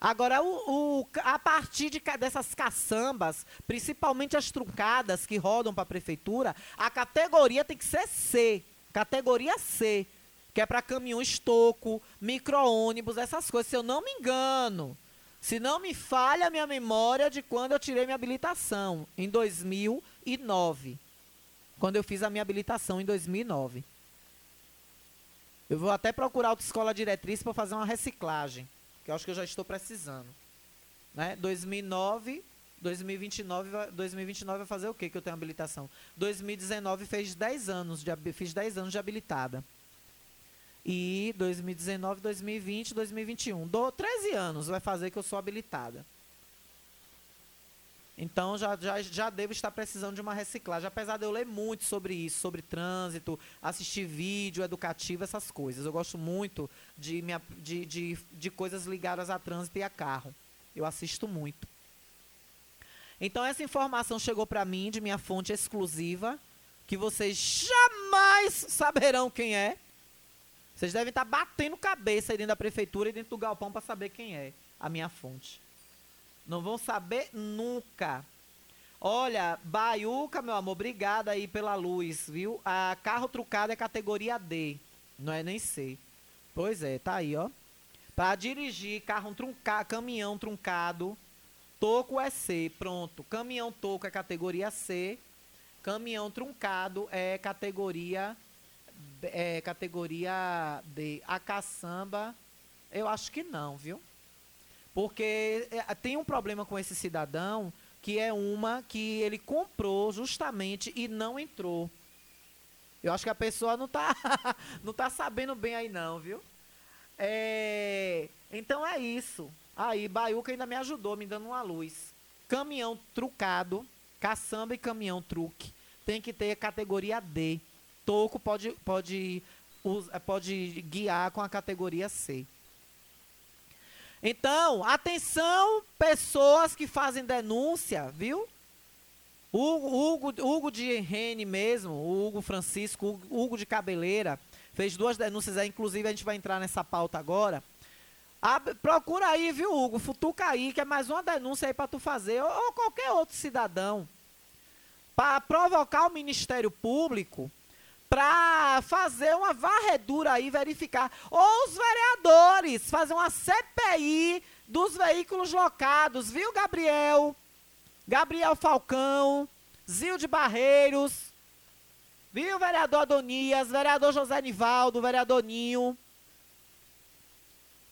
Agora, o, o, a partir de, dessas caçambas, principalmente as truncadas que rodam para a prefeitura, a categoria tem que ser C. Categoria C. Que é para caminhões toco, micro-ônibus, essas coisas. Se eu não me engano, se não me falha a minha memória de quando eu tirei minha habilitação, em 2009. Quando eu fiz a minha habilitação em 2009. Eu vou até procurar outra escola diretriz para fazer uma reciclagem que eu acho que eu já estou precisando. Né? 2009, 2029, 2029 vai fazer o quê que eu tenho habilitação? 2019 fez 10 anos de fiz 10 anos de habilitada. E 2019, 2020, 2021, do 13 anos vai fazer que eu sou habilitada. Então já, já, já devo estar precisando de uma reciclagem. Apesar de eu ler muito sobre isso, sobre trânsito, assistir vídeo educativo, essas coisas. Eu gosto muito de, minha, de, de, de coisas ligadas a trânsito e a carro. Eu assisto muito. Então essa informação chegou para mim de minha fonte exclusiva, que vocês jamais saberão quem é. Vocês devem estar batendo cabeça aí dentro da prefeitura e dentro do galpão para saber quem é a minha fonte. Não vão saber nunca. Olha, Baiuca, meu amor, obrigada aí pela luz, viu? A carro trucado é categoria D, não é nem C. Pois é, tá aí, ó. Para dirigir carro truncado, caminhão truncado, toco é C, pronto. Caminhão toco é categoria C. Caminhão truncado é categoria é categoria D. A caçamba, eu acho que não, viu? Porque é, tem um problema com esse cidadão, que é uma que ele comprou justamente e não entrou. Eu acho que a pessoa não está não tá sabendo bem aí não, viu? É, então é isso. Aí, Baiuca ainda me ajudou, me dando uma luz. Caminhão trucado, caçamba e caminhão truque. Tem que ter categoria D. Toco pode, pode, pode guiar com a categoria C. Então, atenção, pessoas que fazem denúncia, viu? Hugo, Hugo, Hugo de Rene mesmo, Hugo Francisco, Hugo, de Cabeleira, fez duas denúncias aí, inclusive a gente vai entrar nessa pauta agora. procura aí, viu, Hugo? Futuca aí, que é mais uma denúncia aí para tu fazer, ou, ou qualquer outro cidadão. Para provocar o Ministério Público para fazer uma varredura aí, verificar. Ou os vereadores, fazer uma CPI dos veículos locados, viu, Gabriel? Gabriel Falcão, Zil de Barreiros, viu, vereador Adonias, vereador José Nivaldo, vereador Ninho,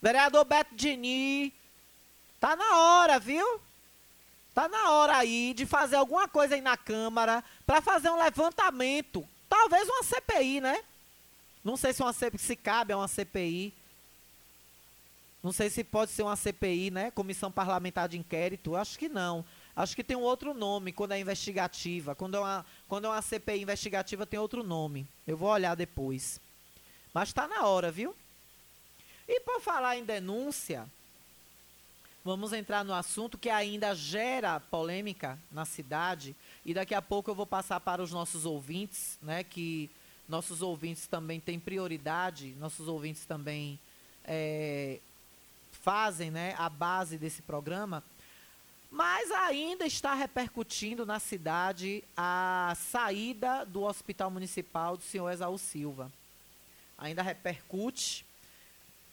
vereador Beto Dini. Tá na hora, viu? Tá na hora aí de fazer alguma coisa aí na Câmara para fazer um levantamento Talvez uma CPI, né? Não sei se, uma, se cabe a uma CPI. Não sei se pode ser uma CPI, né? Comissão Parlamentar de Inquérito. Acho que não. Acho que tem um outro nome quando é investigativa. Quando é uma, quando é uma CPI investigativa, tem outro nome. Eu vou olhar depois. Mas está na hora, viu? E por falar em denúncia, vamos entrar no assunto que ainda gera polêmica na cidade e daqui a pouco eu vou passar para os nossos ouvintes, né? Que nossos ouvintes também têm prioridade, nossos ouvintes também é, fazem né, a base desse programa. Mas ainda está repercutindo na cidade a saída do Hospital Municipal do senhor Exaú Silva. Ainda repercute.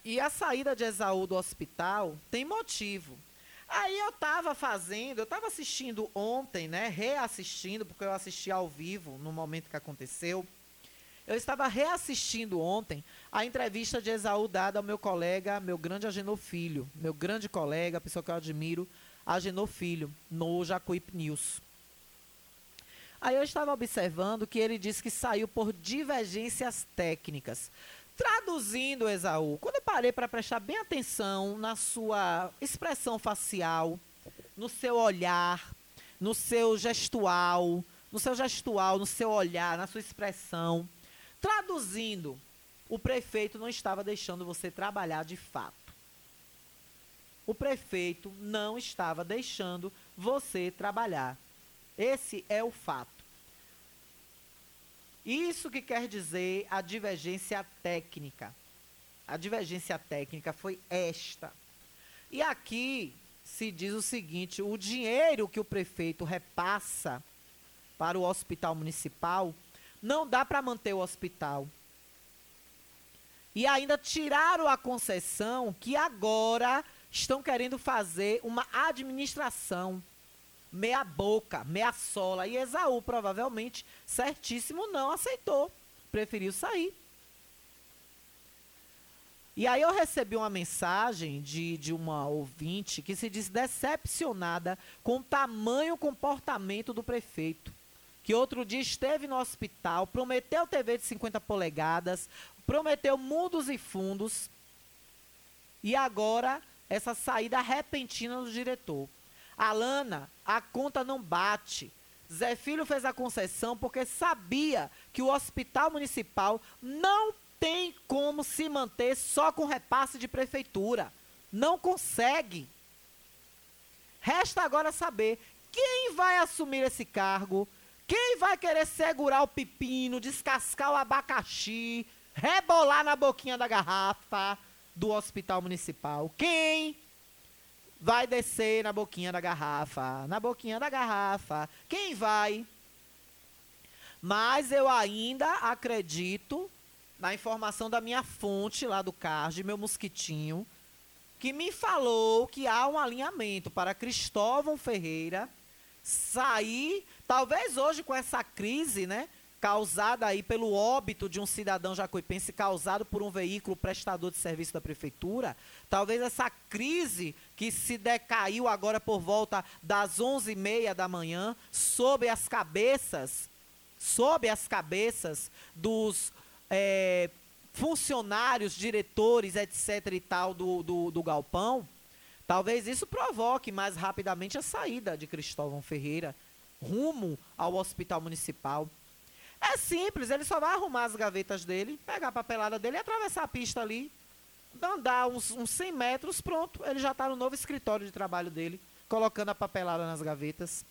E a saída de Exaú do hospital tem motivo. Aí eu estava fazendo, eu estava assistindo ontem, né? Reassistindo, porque eu assisti ao vivo no momento que aconteceu. Eu estava reassistindo ontem a entrevista de Esaú dada ao meu colega, meu grande Agenor Filho, meu grande colega, pessoa que eu admiro, Agenor Filho, no Jacuípe News. Aí eu estava observando que ele disse que saiu por divergências técnicas. Traduzindo, Esaú, quando eu parei para prestar bem atenção na sua expressão facial, no seu olhar, no seu gestual, no seu gestual, no seu olhar, na sua expressão, traduzindo, o prefeito não estava deixando você trabalhar de fato. O prefeito não estava deixando você trabalhar. Esse é o fato. Isso que quer dizer a divergência técnica. A divergência técnica foi esta. E aqui se diz o seguinte: o dinheiro que o prefeito repassa para o hospital municipal não dá para manter o hospital. E ainda tiraram a concessão que agora estão querendo fazer uma administração meia boca, meia sola. E Esaú, provavelmente, certíssimo, não aceitou. Preferiu sair. E aí eu recebi uma mensagem de, de uma ouvinte que se diz decepcionada com o tamanho comportamento do prefeito. Que outro dia esteve no hospital, prometeu TV de 50 polegadas, prometeu mundos e fundos. E agora, essa saída repentina do diretor. Alana, a conta não bate. Zé Filho fez a concessão porque sabia que o hospital municipal não tem como se manter só com repasse de prefeitura. Não consegue. Resta agora saber quem vai assumir esse cargo, quem vai querer segurar o pepino, descascar o abacaxi, rebolar na boquinha da garrafa do hospital municipal. Quem vai descer na boquinha da garrafa? Na boquinha da garrafa. Quem vai? Mas eu ainda acredito na informação da minha fonte lá do CARD, meu mosquitinho, que me falou que há um alinhamento para Cristóvão Ferreira sair, talvez hoje com essa crise, né, causada aí pelo óbito de um cidadão jacuipense causado por um veículo prestador de serviço da prefeitura, talvez essa crise que se decaiu agora por volta das 11h30 da manhã, sob as cabeças, sob as cabeças dos é, funcionários, diretores, etc. e tal do, do, do galpão, talvez isso provoque mais rapidamente a saída de Cristóvão Ferreira rumo ao hospital municipal. É simples, ele só vai arrumar as gavetas dele, pegar a papelada dele e atravessar a pista ali, andar uns, uns 100 metros, pronto, ele já está no novo escritório de trabalho dele, colocando a papelada nas gavetas.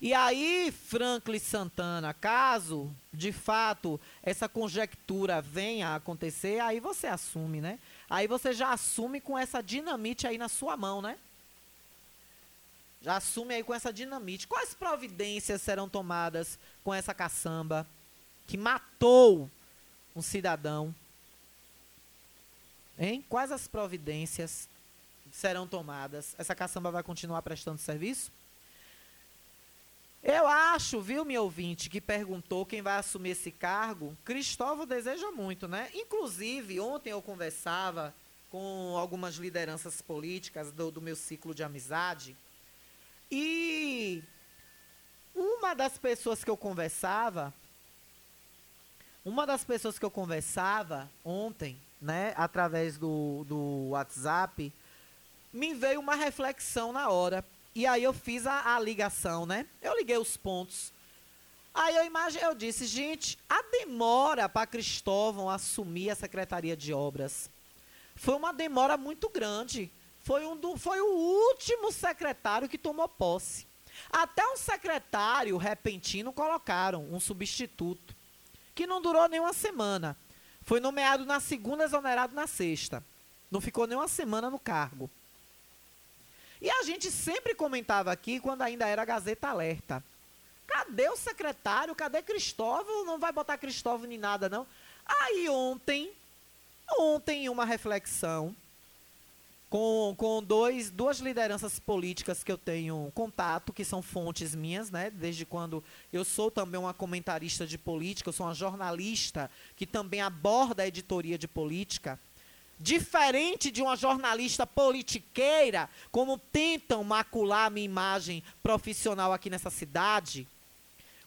E aí, Franklin Santana, caso de fato essa conjectura venha a acontecer, aí você assume, né? Aí você já assume com essa dinamite aí na sua mão, né? Já assume aí com essa dinamite. Quais providências serão tomadas com essa caçamba que matou um cidadão? Hein? Quais as providências serão tomadas? Essa caçamba vai continuar prestando serviço? Eu acho, viu, meu ouvinte, que perguntou quem vai assumir esse cargo. Cristóvão deseja muito, né? Inclusive, ontem eu conversava com algumas lideranças políticas do, do meu ciclo de amizade. E uma das pessoas que eu conversava, uma das pessoas que eu conversava ontem, né, através do, do WhatsApp, me veio uma reflexão na hora. E aí eu fiz a, a ligação, né? Eu liguei os pontos. Aí eu imaginei, eu disse, gente, a demora para Cristóvão assumir a Secretaria de Obras foi uma demora muito grande. Foi, um do, foi o último secretário que tomou posse. Até um secretário repentino colocaram, um substituto, que não durou nem uma semana. Foi nomeado na segunda, exonerado na sexta. Não ficou nem uma semana no cargo. E a gente sempre comentava aqui, quando ainda era Gazeta Alerta. Cadê o secretário? Cadê Cristóvão? Não vai botar Cristóvão nem nada, não. Aí ontem, ontem, uma reflexão com, com dois, duas lideranças políticas que eu tenho contato, que são fontes minhas, né? Desde quando eu sou também uma comentarista de política, eu sou uma jornalista que também aborda a editoria de política. Diferente de uma jornalista politiqueira, como tentam macular a minha imagem profissional aqui nessa cidade,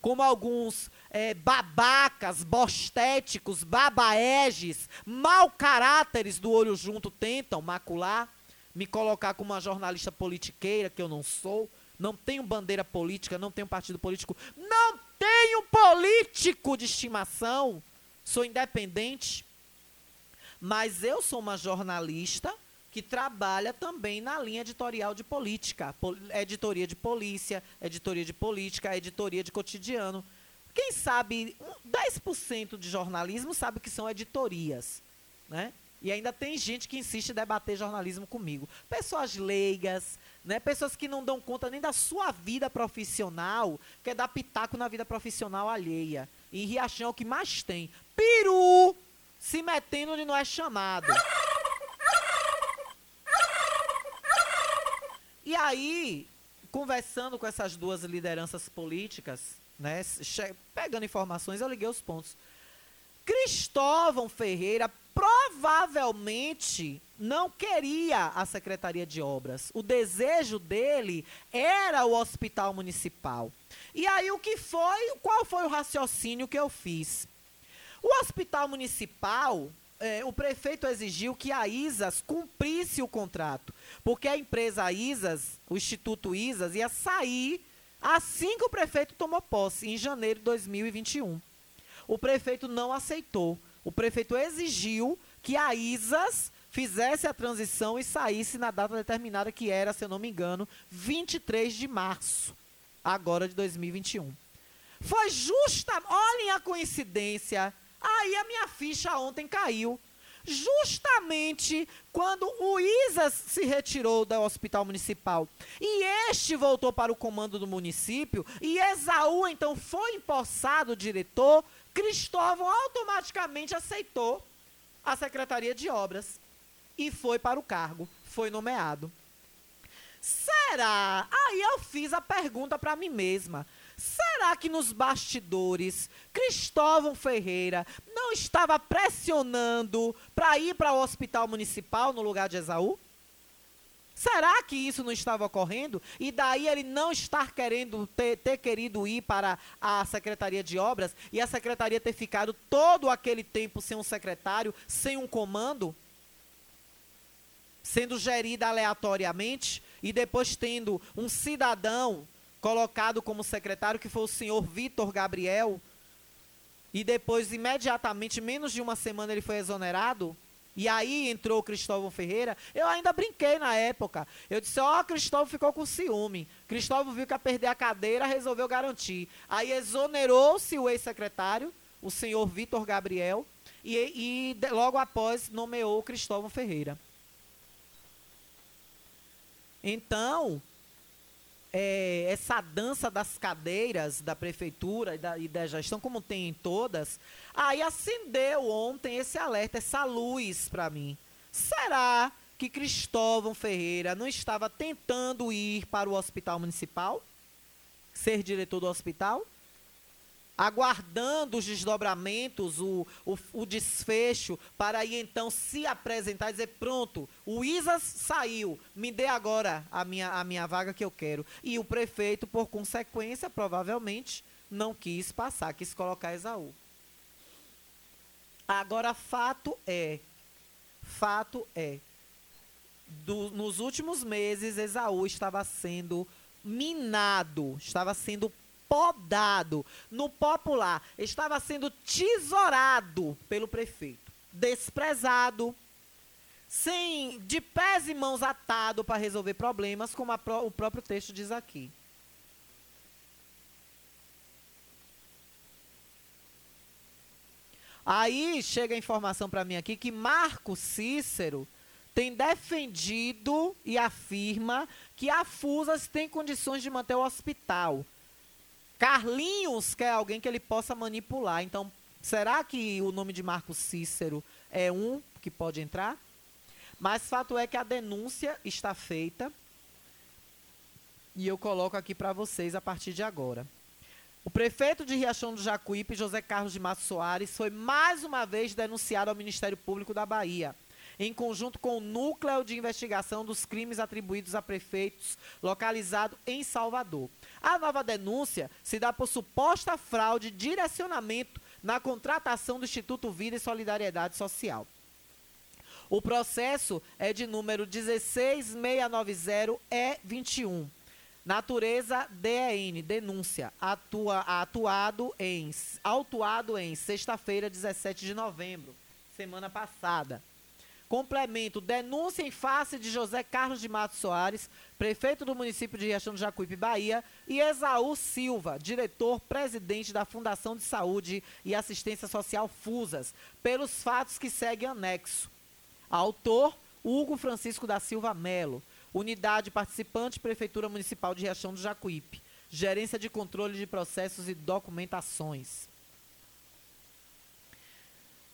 como alguns é, babacas, bostéticos, babaeges, mau caráteres do olho junto tentam macular, me colocar como uma jornalista politiqueira, que eu não sou, não tenho bandeira política, não tenho partido político, não tenho político de estimação, sou independente, mas eu sou uma jornalista que trabalha também na linha editorial de política, editoria de polícia, editoria de política, editoria de cotidiano. Quem sabe, 10% de jornalismo sabe que são editorias, né? E ainda tem gente que insiste em debater jornalismo comigo. Pessoas leigas, né? Pessoas que não dão conta nem da sua vida profissional, quer dar pitaco na vida profissional alheia. E Riachão é o que mais tem. Peru! se metendo onde não é chamado. E aí, conversando com essas duas lideranças políticas, né, pegando informações, eu liguei os pontos. Cristóvão Ferreira provavelmente não queria a Secretaria de Obras. O desejo dele era o hospital municipal. E aí o que foi, qual foi o raciocínio que eu fiz? O hospital municipal, é, o prefeito exigiu que a ISAS cumprisse o contrato, porque a empresa ISAS, o Instituto ISAS, ia sair assim que o prefeito tomou posse, em janeiro de 2021. O prefeito não aceitou. O prefeito exigiu que a ISAS fizesse a transição e saísse na data determinada, que era, se eu não me engano, 23 de março, agora de 2021. Foi justa, olhem a coincidência. Aí a minha ficha ontem caiu. Justamente quando o ISAS se retirou do hospital municipal e este voltou para o comando do município e Esaú então foi empossado diretor, Cristóvão automaticamente aceitou a Secretaria de Obras e foi para o cargo, foi nomeado. Será? Aí eu fiz a pergunta para mim mesma. Será que nos bastidores Cristóvão Ferreira não estava pressionando para ir para o hospital municipal no lugar de Esaú? Será que isso não estava ocorrendo? E daí ele não estar querendo ter, ter, querido ir para a Secretaria de Obras e a Secretaria ter ficado todo aquele tempo sem um secretário, sem um comando? Sendo gerida aleatoriamente e depois tendo um cidadão colocado como secretário, que foi o senhor Vitor Gabriel, e depois, imediatamente, menos de uma semana, ele foi exonerado. E aí entrou o Cristóvão Ferreira. Eu ainda brinquei na época. Eu disse: Ó, oh, Cristóvão ficou com ciúme. Cristóvão viu que ia perder a cadeira, resolveu garantir. Aí exonerou-se o ex-secretário, o senhor Vitor Gabriel, e, e logo após nomeou o Cristóvão Ferreira. Então, é, essa dança das cadeiras da prefeitura e da, e da, gestão, como tem em todas, aí acendeu ontem esse alerta, essa luz para mim. Será que Cristóvão Ferreira não estava tentando ir para o hospital municipal? Ser diretor do hospital? Aguardando os desdobramentos, o, o, o, desfecho, para aí então se apresentar e dizer: pronto, o ISAS saiu, me dê agora a minha, a minha vaga que eu quero. E o prefeito, por consequência, provavelmente, não quis passar, quis colocar Esaú. Agora, fato é, fato é, do, nos últimos meses, Esaú estava sendo minado, estava sendo podado. No popular, estava sendo tesourado pelo prefeito, desprezado, sem de pés e mãos atado para resolver problemas, como pro, o próprio texto diz aqui. Aí chega a informação para mim aqui que Marco Cícero tem defendido e afirma que a FUSAS tem condições de manter o hospital. Carlinhos quer alguém que ele possa manipular. Então, será que o nome de Marco Cícero é um que pode entrar? Mas fato é que a denúncia está feita. E eu coloco aqui para vocês a partir de agora. O prefeito de Riachão do Jacuípe, José Carlos de Matos Soares, foi mais uma vez denunciado ao Ministério Público da Bahia, em conjunto com o Núcleo de Investigação dos Crimes Atribuídos a Prefeitos, localizado em Salvador. A nova denúncia se dá por suposta fraude de direcionamento na contratação do Instituto Vida e Solidariedade Social. O processo é de número 16690E21. Natureza DEN, denúncia, atua, atuado em, autuado em sexta-feira, 17 de novembro, semana passada. Complemento, denúncia em face de José Carlos de Matos Soares, prefeito do município de Riachão do Jacuípe, Bahia, e Esaú Silva, diretor-presidente da Fundação de Saúde e Assistência Social FUSAS, pelos fatos que seguem anexo. Autor, Hugo Francisco da Silva Melo. Unidade participante, Prefeitura Municipal de Riachão do Jacuípe. Gerência de Controle de Processos e Documentações.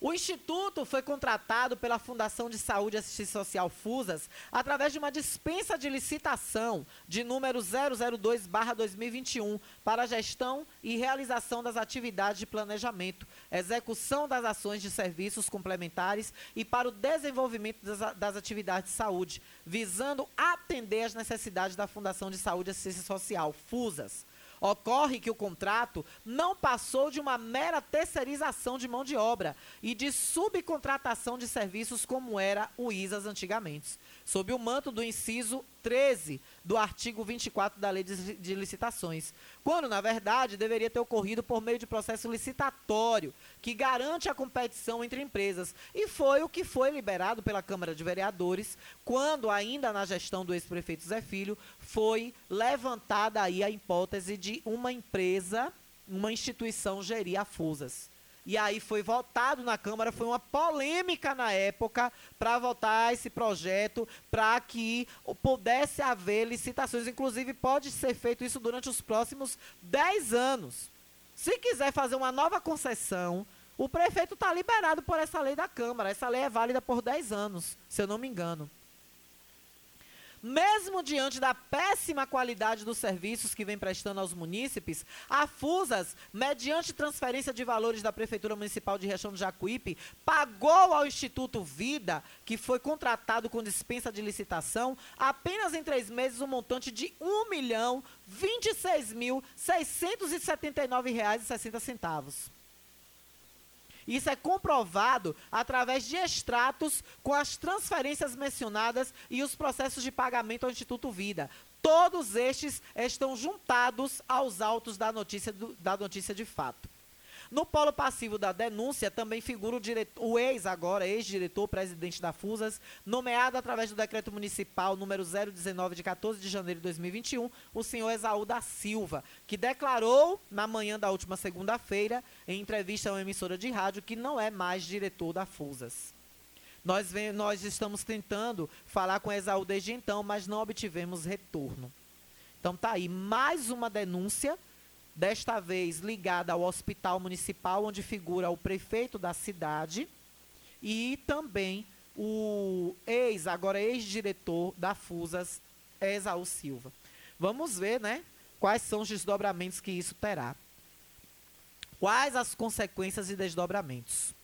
O Instituto foi contratado pela Fundação de Saúde e Assistência Social FUSAS através de uma dispensa de licitação de número 002-2021 para a gestão e realização das atividades de planejamento, execução das ações de serviços complementares e para o desenvolvimento das, atividades de saúde, visando atender às necessidades da Fundação de Saúde e Assistência Social, FUSAS. Ocorre que o contrato não passou de uma mera terceirização de mão de obra e de subcontratação de serviços como era o ISAS antigamente, sob o manto do inciso 13 do artigo 24 da Lei de, Licitações, quando, na verdade, deveria ter ocorrido por meio de processo licitatório, que garante a competição entre empresas. E foi o que foi liberado pela Câmara de Vereadores, quando, ainda na gestão do ex-prefeito Zé Filho, foi levantada aí a hipótese de uma empresa, uma instituição gerir a FUSAS. E aí foi votado na Câmara, foi uma polêmica na época para votar esse projeto, para que pudesse haver licitações. Inclusive, pode ser feito isso durante os próximos 10 anos. Se quiser fazer uma nova concessão, o prefeito está liberado por essa lei da Câmara. Essa lei é válida por 10 anos, se eu não me engano. Mesmo diante da péssima qualidade dos serviços que vem prestando aos munícipes, a FUSAS, mediante transferência de valores da Prefeitura Municipal de Riachão do Jacuípe, pagou ao Instituto Vida, que foi contratado com dispensa de licitação, apenas em três meses um montante de 1 milhão 26 mil 679 reais e 60 centavos. Isso é comprovado através de extratos com as transferências mencionadas e os processos de pagamento ao Instituto Vida. Todos estes estão juntados aos autos da notícia, do, da notícia de fato. No polo passivo da denúncia também figura o, diretor, o ex agora, ex-diretor, presidente da FUSAS, nomeado através do decreto municipal número 019 de 14 de janeiro de 2021, o senhor Exaú da Silva, que declarou na manhã da última segunda-feira, em entrevista a uma emissora de rádio, que não é mais diretor da FUSAS. Nós, vem, nós estamos tentando falar com Exaú desde então, mas não obtivemos retorno. Então tá aí mais uma denúncia desta vez ligada ao hospital municipal, onde figura o prefeito da cidade e também o ex, agora ex-diretor da FUSAS, Exaú Silva. Vamos ver, né, quais são os desdobramentos que isso terá. Quais as consequências e desdobramentos.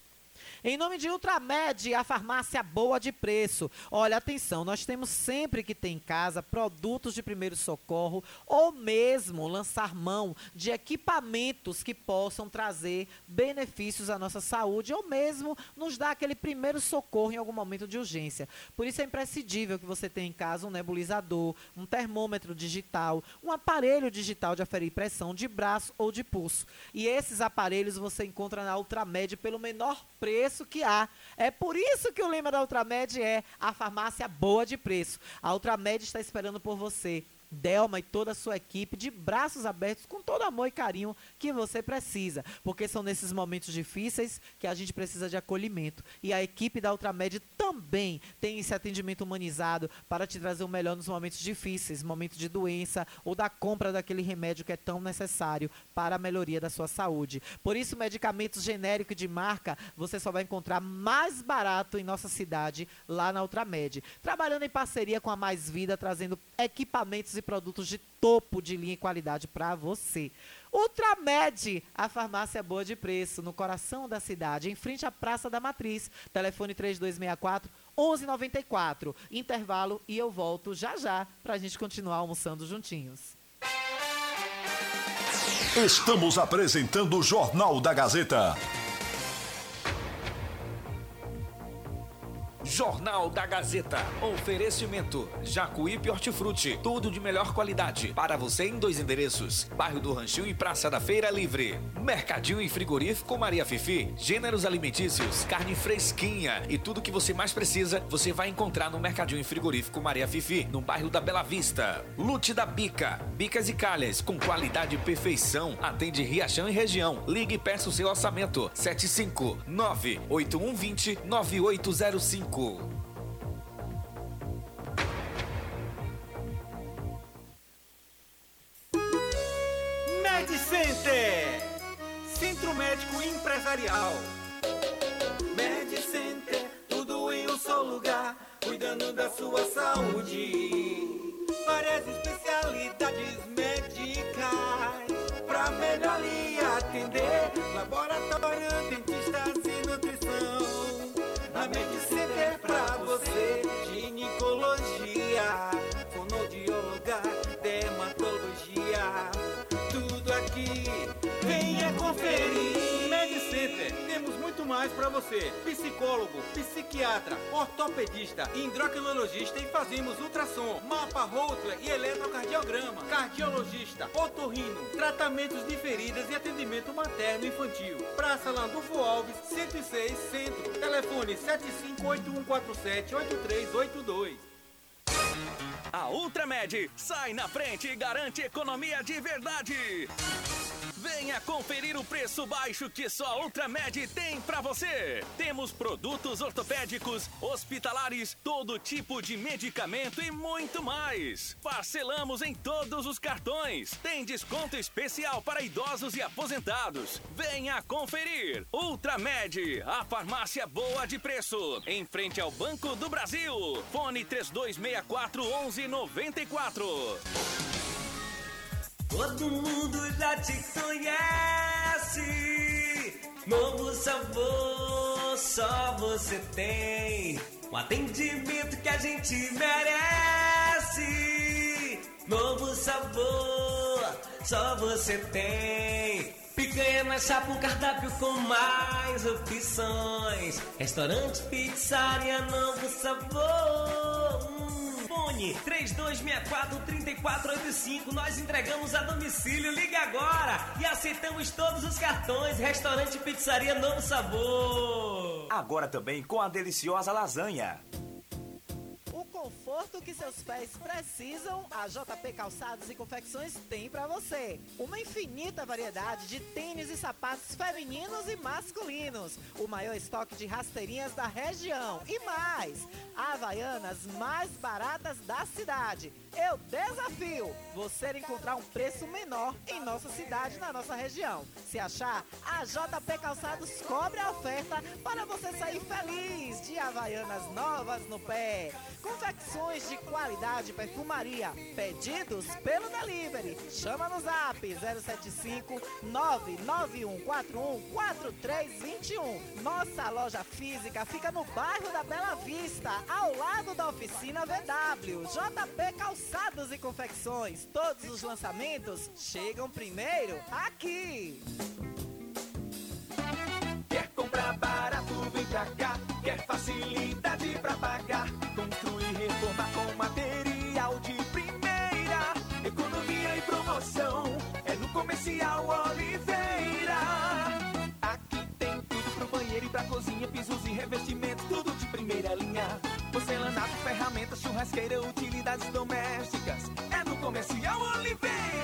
Em nome de Ultramed, a farmácia boa de preço. Olha, atenção, nós temos sempre que ter em casa produtos de primeiro socorro ou mesmo lançar mão de equipamentos que possam trazer benefícios à nossa saúde ou mesmo nos dar aquele primeiro socorro em algum momento de urgência. Por isso é imprescindível que você tenha em casa um nebulizador, um termômetro digital, um aparelho digital de aferir pressão de braço ou de pulso. E esses aparelhos você encontra na Ultramed pelo menor preço preço que há. É por isso que o lema da Ultramed é a farmácia boa de preço. A Ultramed está esperando por você. Delma e toda a sua equipe de braços abertos com todo amor e carinho que você precisa, porque são nesses momentos difíceis que a gente precisa de acolhimento. E a equipe da Ultramed também tem esse atendimento humanizado para te trazer o melhor nos momentos difíceis, momentos de doença ou da compra daquele remédio que é tão necessário para a melhoria da sua saúde. Por isso, medicamentos genéricos de marca você só vai encontrar mais barato em nossa cidade, lá na Ultramed. Trabalhando em parceria com a Mais Vida, trazendo equipamentos e e produtos de topo de linha e qualidade para você. Ultramed, a farmácia boa de preço, no coração da cidade, em frente à Praça da Matriz. Telefone 3264 1194. Intervalo e eu volto já já para a gente continuar almoçando juntinhos. Estamos apresentando o Jornal da Gazeta. Jornal da Gazeta. Oferecimento: Jacuípe Hortifruti. Tudo de melhor qualidade. Para você em dois endereços: Bairro do Ranchinho e Praça da Feira Livre. Mercadinho e Frigorífico Maria Fifi. Gêneros alimentícios, carne fresquinha e tudo que você mais precisa, você vai encontrar no Mercadinho e Frigorífico Maria Fifi, no bairro da Bela Vista. Lute da Bica. Bicas e calhas com qualidade e perfeição. Atende Riachão e região. Ligue e peça o seu orçamento. 759 8120 9805 MedCenter, Centro Médico Empresarial. MedCenter, tudo em um só lugar, cuidando da sua saúde. Várias especialidades médicas, pra melhor lhe atender. Laboratório, dentistas e nutrição. psicologia, dermatologia. Tudo aqui, venha conferir. MedCenter, temos muito mais para você. Psicólogo, psiquiatra, ortopedista, endocrinologista e fazemos ultrassom, mapa Holter e eletrocardiograma, cardiologista, otorrino, tratamentos de feridas e atendimento materno infantil. Praça Landulfo Alves, 106 Centro. Telefone 7581478382. Thank you. A Ultramed sai na frente e garante economia de verdade. Venha conferir o preço baixo que só a Ultramed tem para você. Temos produtos ortopédicos, hospitalares, todo tipo de medicamento e muito mais. Parcelamos em todos os cartões. Tem desconto especial para idosos e aposentados. Venha conferir. Ultramed, a farmácia boa de preço. Em frente ao Banco do Brasil. Fone 3264 1194. Todo mundo já te conhece. Novo sabor, só você tem. O atendimento que a gente merece. Novo sabor, só você tem. Picanha na chapa, um cardápio com mais opções. Restaurante, pizzaria, novo sabor. Hum. Fone 3264-3485. Nós entregamos a domicílio. Liga agora e aceitamos todos os cartões. Restaurante Pizzaria Novo Sabor. Agora também com a deliciosa lasanha. Conforto que seus pés precisam, a JP Calçados e Confecções tem para você. Uma infinita variedade de tênis e sapatos femininos e masculinos. O maior estoque de rasteirinhas da região. E mais, havaianas mais baratas da cidade. Eu desafio você encontrar um preço menor em nossa cidade, na nossa região. Se achar, a JP Calçados cobre a oferta para você sair feliz de havaianas novas no pé. Confecções de qualidade perfumaria. Pedidos pelo delivery. Chama no zap 075 99141 4321. Nossa loja física fica no bairro da Bela Vista, ao lado da oficina VW. JP Calçados e Confecções. Todos os lançamentos chegam primeiro aqui. Quer comprar barato, vem pra cá. Comercial Oliveira. Aqui tem tudo pro banheiro e pra cozinha. Pisos e revestimentos, tudo de primeira linha. Porcelanato, ferramentas, churrasqueira, utilidades domésticas. É no Comercial Oliveira.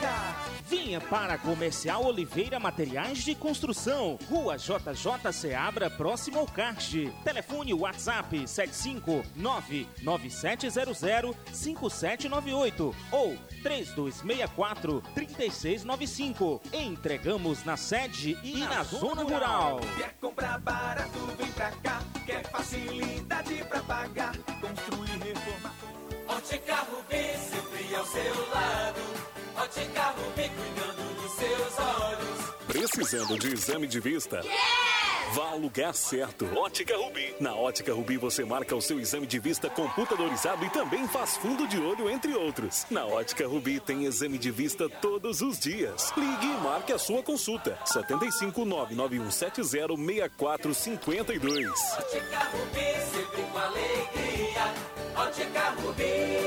Vinha para Comercial Oliveira Materiais de Construção, Rua JJ Seabra, próximo ao Kart. Telefone WhatsApp 75997005798 ou 3264-3695. Entregamos na sede e, na, zona rural. Quer comprar barato, vem pra cá. Quer facilidade pra pagar. Construir, reformar. Ótica Rubi, sempre ao seu lado. Ótica Rubi, cuidando dos seus olhos. Precisando de exame de vista? Vá ao lugar certo. Ótica Rubi. Na Ótica Rubi você marca o seu exame de vista computadorizado e também faz fundo de olho, entre outros. Na Ótica Rubi tem exame de vista todos os dias. Ligue e marque a sua consulta. 75 99170 6452. Ótica Rubi, sempre com alegria. Ótica Rubi.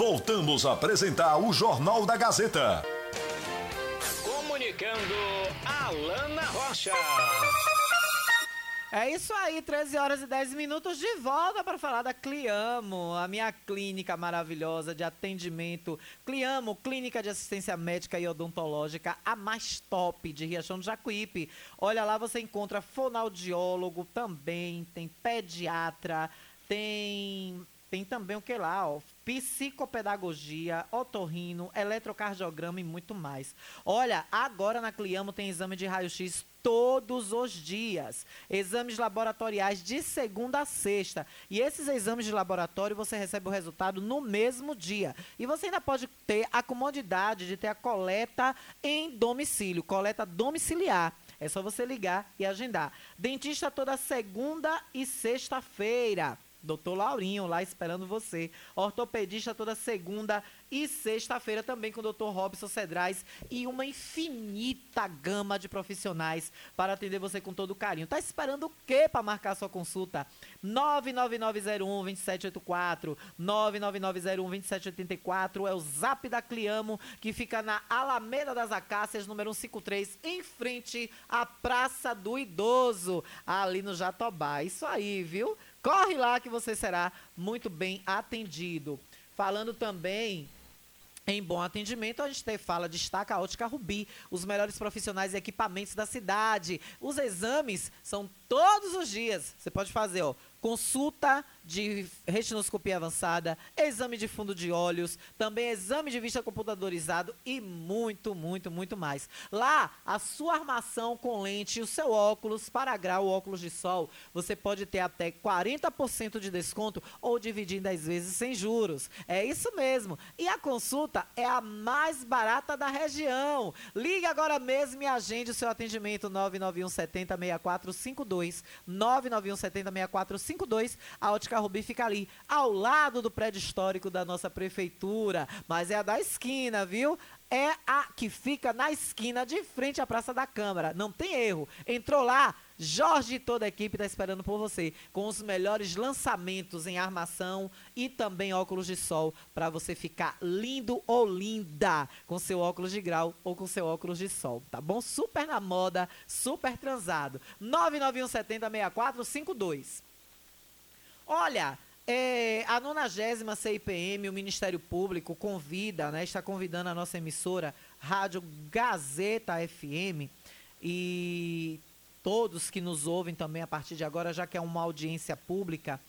Voltamos a apresentar o Jornal da Gazeta. Comunicando Alana Rocha. É isso aí, 13 horas e 10 minutos de volta para falar da Cliamo, a minha clínica maravilhosa de atendimento. Cliamo, clínica de assistência médica e odontológica, a mais top de Riachão do Jacuípe. Olha lá, você encontra fonoaudiólogo também, tem pediatra, tem tem também o que lá, ó? Psicopedagogia, otorrino, eletrocardiograma e muito mais. Olha, agora na Cliamo tem exame de raio-x todos os dias. Exames laboratoriais de segunda a sexta. E esses exames de laboratório você recebe o resultado no mesmo dia. E você ainda pode ter a comodidade de ter a coleta em domicílio, coleta domiciliar. É só você ligar e agendar. Dentista toda segunda e sexta-feira. Doutor Laurinho lá esperando você. Ortopedista toda segunda e sexta-feira também com o Dr. Robson Cedrais e uma infinita gama de profissionais para atender você com todo carinho. Tá esperando o quê para marcar sua consulta? 99901-2784, 99901-2784 é o zap da Cliamo, que fica na Alameda das Acácias, número 153, em frente à Praça do Idoso, ali no Jatobá. Isso aí, viu? Corre lá que você será muito bem atendido. Falando também em bom atendimento, a gente tem, fala, destaca a Ótica Rubi, os melhores profissionais e equipamentos da cidade. Os exames são todos os dias. Você pode fazer, ó, consulta de retinoscopia avançada, exame de fundo de olhos, também exame de vista computadorizado e muito, muito, muito mais. Lá, a sua armação com lente e o seu óculos para grau, óculos de sol, você pode ter até 40% de desconto ou dividir em 10 vezes sem juros. É isso mesmo. E a consulta é a mais barata da região. Ligue agora mesmo e agende o seu atendimento 991 70 6452 991 70 6452. A Ótica Rubi fica ali, ao lado do prédio histórico da nossa prefeitura. Mas é a da esquina, viu? É a que fica na esquina de frente à Praça da Câmara. Não tem erro. Entrou lá, Jorge e toda a equipe está esperando por você, com os melhores lançamentos em armação e também óculos de sol, para você ficar lindo ou linda com seu óculos de grau ou com seu óculos de sol, tá bom? Super na moda, super transado. 991 70 6452. Olha, é, a 90 CIPM, o Ministério Público, convida, né, está convidando a nossa emissora, Rádio Gazeta FM, e todos que nos ouvem também a partir de agora, já que é uma audiência pública,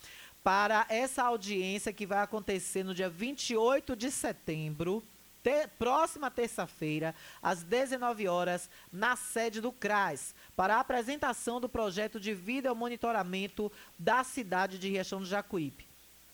para essa audiência que vai acontecer no dia 28 de setembro, te, próxima terça-feira, às 19 horas, na sede do CRAS, para a apresentação do projeto de vídeo monitoramento da cidade de Riachão do Jacuípe.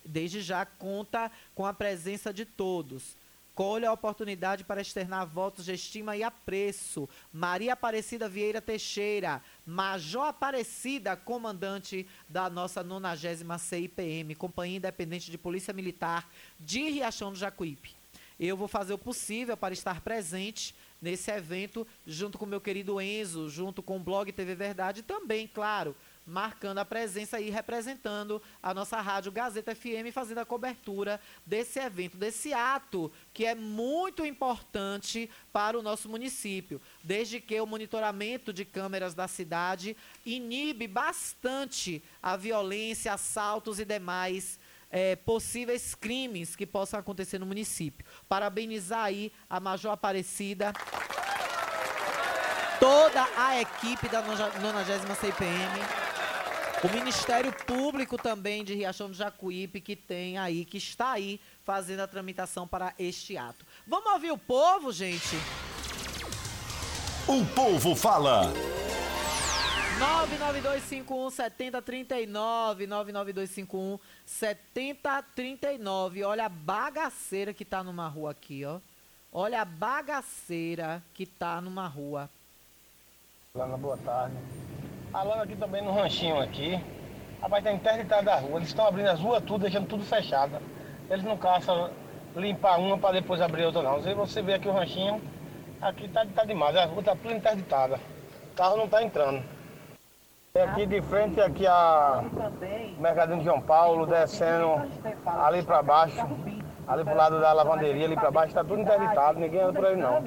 Desde já conta com a presença de todos. Colhe a oportunidade para externar votos de estima e apreço. Maria Aparecida Vieira Teixeira, Major Aparecida, comandante da nossa 90 CIPM, Companhia Independente de Polícia Militar de Riachão do Jacuípe. Eu vou fazer o possível para estar presente nesse evento, junto com meu querido Enzo, junto com o blog TV Verdade, também, claro, marcando a presença e representando a nossa rádio Gazeta FM, fazendo a cobertura desse evento, desse ato que é muito importante para o nosso município, desde que o monitoramento de câmeras da cidade inibe bastante a violência, assaltos e demais é, possíveis crimes que possam acontecer no município. Parabenizar aí a Major Aparecida, toda a equipe da 90 CPM, o Ministério Público também de Riachão do Jacuípe, que tem aí, que está aí fazendo a tramitação para este ato. Vamos ouvir o povo, gente? O povo fala. 99251 7039, 99251 7039. Olha a bagaceira que tá numa rua aqui, ó. Olha a bagaceira que tá numa rua. Lana, boa tarde. Alana aqui também no ranchinho aqui. Rapaz, tá interditada da rua. Eles estão abrindo as ruas tudo, deixando tudo fechado. Eles não caçam limpar uma para depois abrir outra não. Você vê aqui o ranchinho, aqui tá, tá demais. A rua tá tudo interditada. O carro não tá entrando. Aqui de frente, aqui a Mercadinho de João Paulo, descendo ali para baixo, ali pro lado da lavanderia, ali para baixo, está tudo interditado, ninguém anda por aí não.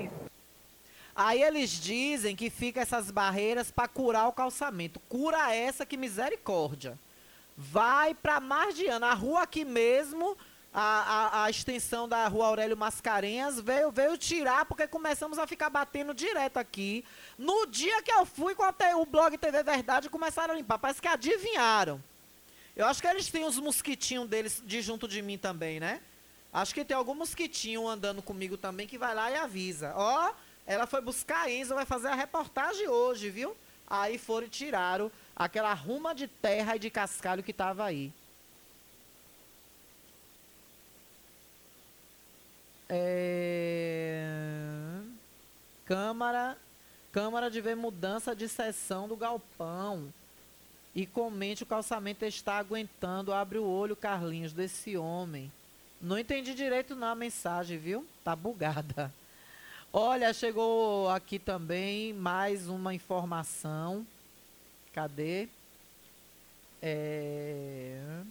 Aí eles dizem que fica essas barreiras para curar o calçamento. Cura essa que misericórdia. Vai para Mardiana, a rua aqui mesmo a, a, a, extensão da rua Aurélio Mascarenhas veio, veio tirar, porque começamos a ficar batendo direto aqui. No dia que eu fui com a, o blog TV Verdade, começaram a limpar. Parece que adivinharam. Eu acho que eles têm os mosquitinhos deles de junto de mim também, né? Acho que tem algum mosquitinho andando comigo também que vai lá e avisa. Ó, ela foi buscar a Enzo, vai fazer a reportagem hoje, viu? Aí foram e tiraram aquela ruma de terra e de cascalho que tava aí. É... Câmara, Câmara de ver mudança de sessão do galpão. E comente o calçamento está aguentando. Abre o olho, Carlinhos, desse homem. Não entendi direito não a mensagem, viu? Tá bugada. Olha, chegou aqui também mais uma informação. Cadê? É...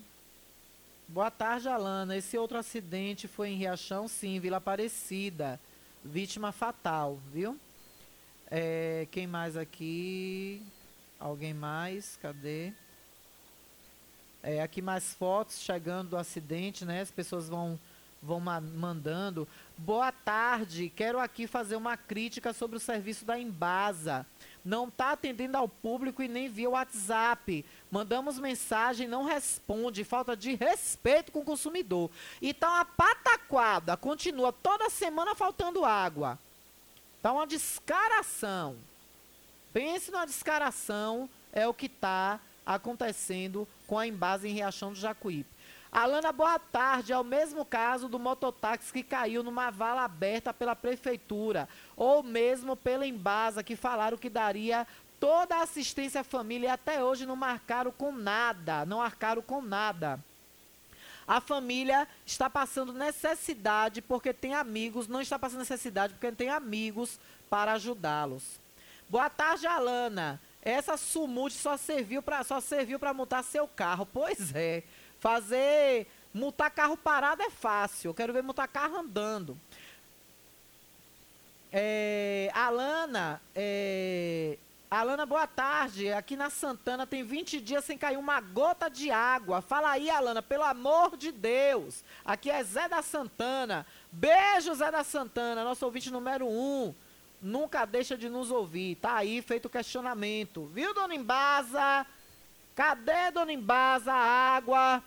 Boa tarde, Alana. Esse outro acidente foi em Riachão, sim, Vila Aparecida. Vítima fatal, viu? É, quem mais aqui? Alguém mais? Cadê? É, aqui mais fotos chegando do acidente, né? As pessoas vão vão mandando. Boa tarde, quero aqui fazer uma crítica sobre o serviço da Embasa. Não está atendendo ao público e nem via WhatsApp. Mandamos mensagem, não responde, falta de respeito com o consumidor. Então a pataquada continua toda semana faltando água. Está uma descaração. Pense numa descaração, é o que está acontecendo com a Embasa em Riachão do Jacuípe. Alana, boa tarde. É o mesmo caso do mototáxi que caiu numa vala aberta pela prefeitura, ou mesmo pela Embasa, que falaram que daria toda a assistência à família e até hoje não marcaram com nada, não arcaram com nada. A família está passando necessidade porque tem amigos, não está passando necessidade porque tem amigos para ajudá-los. Boa tarde, Alana. Essa sumute só serviu para só serviu para multar seu carro. Pois é. Fazer multar carro parado é fácil. Eu quero ver multar carro andando. É, Alana, é, Alana, boa tarde. Aqui na Santana tem 20 dias sem cair uma gota de água. Fala aí, Alana, pelo amor de Deus. Aqui é Zé da Santana. Beijo, Zé da Santana, nosso ouvinte número 1. Um. Nunca deixa de nos ouvir. Tá aí feito o questionamento. Viu, dona Embasa? Cadê, dona Embasa, a água?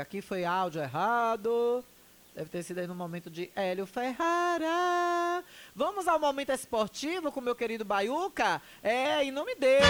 Aqui foi áudio errado. Deve ter sido aí no momento de Hélio Ferrara. Vamos ao momento esportivo com meu querido Baiuca? É, em nome dele.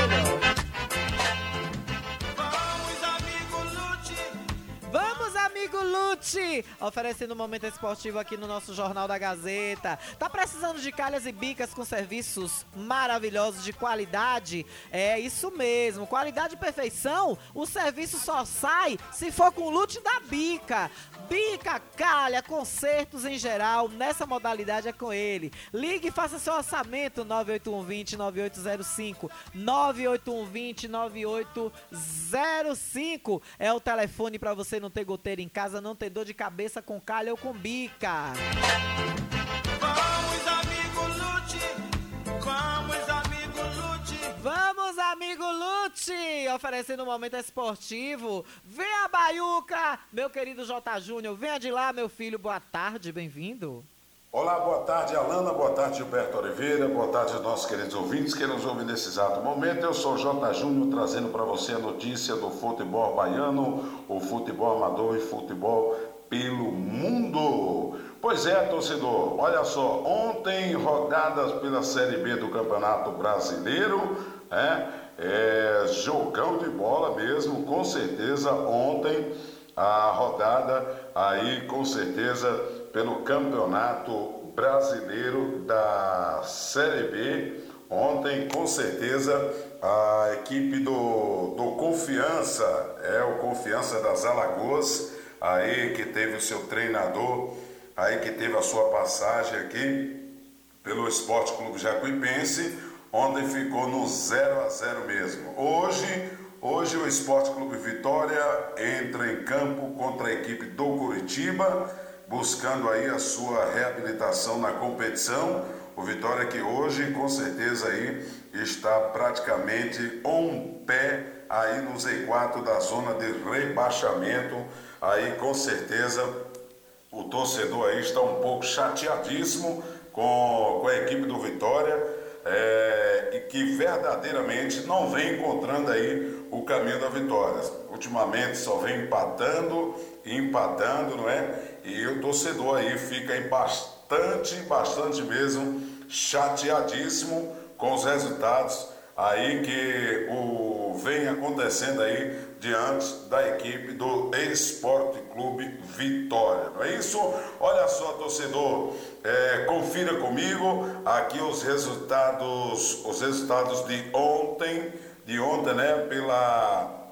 Vamos, amigo Lute! Oferecendo um momento esportivo aqui no nosso Jornal da Gazeta. Tá precisando de calhas e bicas com serviços maravilhosos de qualidade? É isso mesmo. Qualidade e perfeição, o serviço só sai se for com o Lute da Bica. Bica, calha, concertos em geral, nessa modalidade é com ele. Ligue e faça seu orçamento 98120 9805 98120 9805 é o telefone para você não ter goteira em casa, não ter dor de cabeça com calha ou com bica. Vamos, amigo Lute! Vamos, amigo Lute! Vamos, amigo Lute! Oferecendo um momento esportivo. Venha, Baiuca! Meu querido J. Júnior, venha de lá, meu filho. Boa tarde, bem-vindo. Olá, boa tarde, Alana, boa tarde, Gilberto Oliveira, boa tarde nossos queridos ouvintes que nos ouvem nesse exato momento. Eu sou J. Júnior trazendo para você a notícia do futebol baiano, o futebol amador e futebol pelo mundo. Pois é, torcedor, olha só, ontem rodadas pela Série B do Campeonato Brasileiro, é, é jogão de bola mesmo, com certeza ontem a rodada aí com certeza pelo Campeonato Brasileiro da Série B. Ontem, com certeza, a equipe do, do Confiança, é o Confiança das Alagoas, aí que teve o seu treinador, aí que teve a sua passagem aqui pelo Esporte Clube Jacuipense, ontem ficou no 0 a 0 mesmo. Hoje, hoje o Esporte Clube Vitória entra em campo contra a equipe do Curitiba buscando aí a sua reabilitação na competição. O Vitória que hoje com certeza aí está praticamente um pé aí no Z4 da zona de rebaixamento. Aí com certeza o torcedor aí está um pouco chateadíssimo com, com a equipe do Vitória. é, e que verdadeiramente não vem encontrando aí o caminho da vitória. Ultimamente só vem empatando e empatando, não é? E o torcedor aí fica em bastante, bastante mesmo chateadíssimo com os resultados aí que o vem acontecendo aí diante da equipe do Esporte Clube Vitória. Não é isso? Olha só, torcedor, é, confira comigo aqui os resultados, os resultados de ontem, de ontem, né? Pela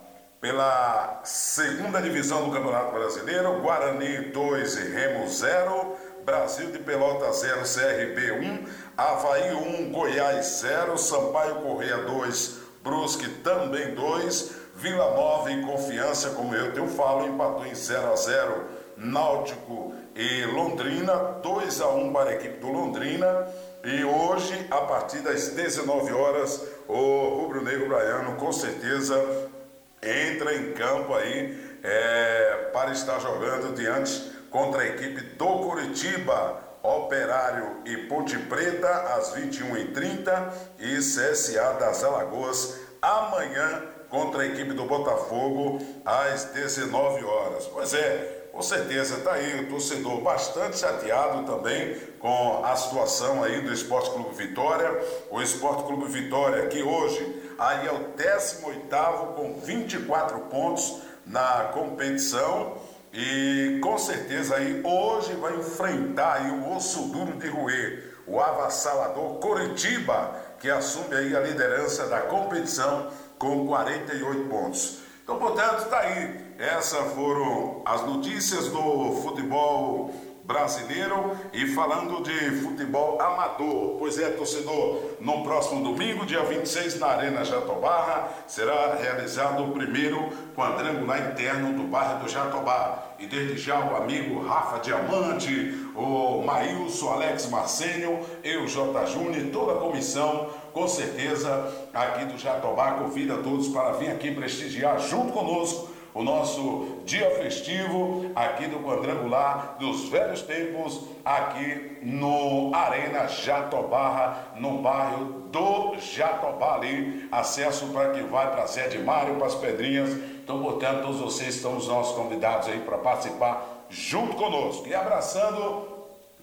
pela segunda divisão do Campeonato Brasileiro, Guarani 2 e Remo 0, Brasil de Pelota 0, CRB 1, Havaí 1, Goiás 0, Sampaio Correia 2, Brusque também 2, Vila Nova e Confiança, como eu te falo, empatou em 0 a 0, Náutico e Londrina, 2 a 1 para a equipe do Londrina. E hoje, a partir das 19 horas, o Rubro Negro Braiano com certeza entra em campo aí é, para estar jogando diante contra a equipe do Curitiba, Operário e Ponte Preta às 21h30 e CSA das Alagoas amanhã contra a equipe do Botafogo às 19 horas. Pois é, com certeza está aí o torcedor bastante chateado também com a situação aí do Esporte Clube Vitória. O Esporte Clube Vitória que hoje aí é o 18º com 24 pontos na competição e com certeza aí hoje vai enfrentar aí o osso duro de roer, o avassalador Coritiba, que assume aí a liderança da competição com 48 pontos. Então, portanto, está aí. Essas foram as notícias do futebol brasileiro e falando de futebol amador. Pois é, torcedor, no próximo domingo, dia 26, na Arena Jatobá, será realizado o primeiro quadrangular interno do bairro do Jatobá. E desde já o amigo Rafa Diamante, o Maílson, Alex Marcênio, eu, J. Júnior toda a comissão, com certeza, aqui do Jatobá, convida todos para vir aqui prestigiar junto conosco o nosso dia festivo aqui do quadrangular dos velhos tempos, aqui no Arena Jatobá, no bairro do Jatobá ali, acesso para quem vai para a sede Mário, para as Pedrinhas. Então, portanto, todos vocês estão os nossos convidados aí para participar junto conosco. E abraçando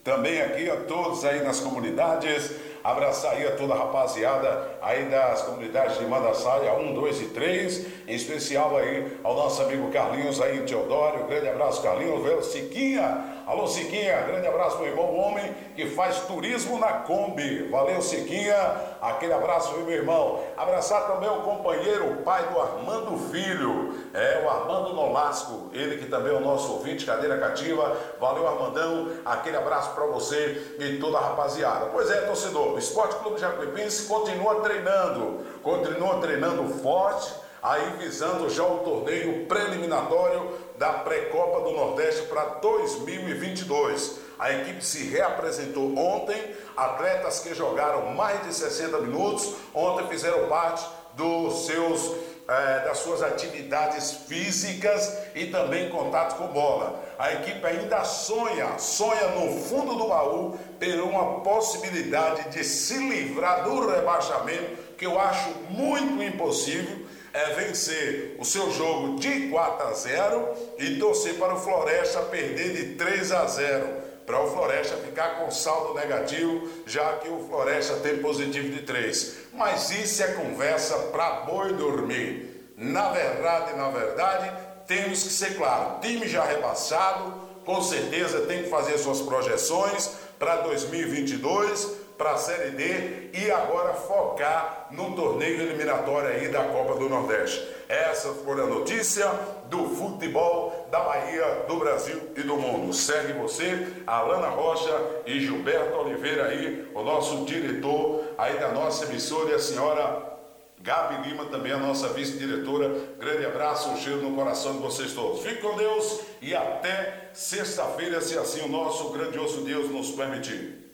também aqui a todos aí nas comunidades, abraçar aí a toda a rapaziada aí das comunidades de Mandaçaia 1, 2 e 3, em especial aí ao nosso amigo Carlinhos aí em Teodoro, grande abraço Carlinhos, Siquinha, alô Siquinha, grande abraço meu irmão homem que faz turismo na Kombi, valeu Siquinha, aquele abraço meu irmão, abraçar também o companheiro, o pai do Armando Filho, é o Armando Nolasco, ele que também é o nosso ouvinte, cadeira cativa, valeu Armandão, aquele abraço para você e toda a rapaziada, pois é torcedor, o Esporte Clube Jacuipense continua treinando, continua treinando forte, aí visando já o torneio preliminatório da pré-copa do Nordeste para 2022. A equipe se reapresentou ontem, atletas que jogaram mais de 60 minutos, ontem fizeram parte dos seus é, das suas atividades físicas e também contato com bola. A equipe ainda sonha, sonha no fundo do baú ter uma possibilidade de se livrar do rebaixamento, que eu acho muito impossível, é vencer o seu jogo de 4 a 0 e torcer para o Floresta perder de 3 a 0 para o Floresta ficar com saldo negativo, já que o Floresta tem positivo de 3. Mas isso é conversa para boi dormir. Na verdade, na verdade, temos que ser claro, time já rebaixado, com certeza tem que fazer suas projeções para 2022, para a Série D e agora focar no torneio eliminatório aí da Copa do Nordeste. Essa foi a notícia do futebol da Bahia, do Brasil e do mundo. Segue você, Alana Rocha e Gilberto Oliveira aí, o nosso diretor aí da nossa emissora e a senhora Gabi Lima, também a nossa vice-diretora. Grande abraço, um cheiro no coração de vocês todos. Fique com Deus e até sexta-feira, se assim o nosso grandioso Deus nos permitir.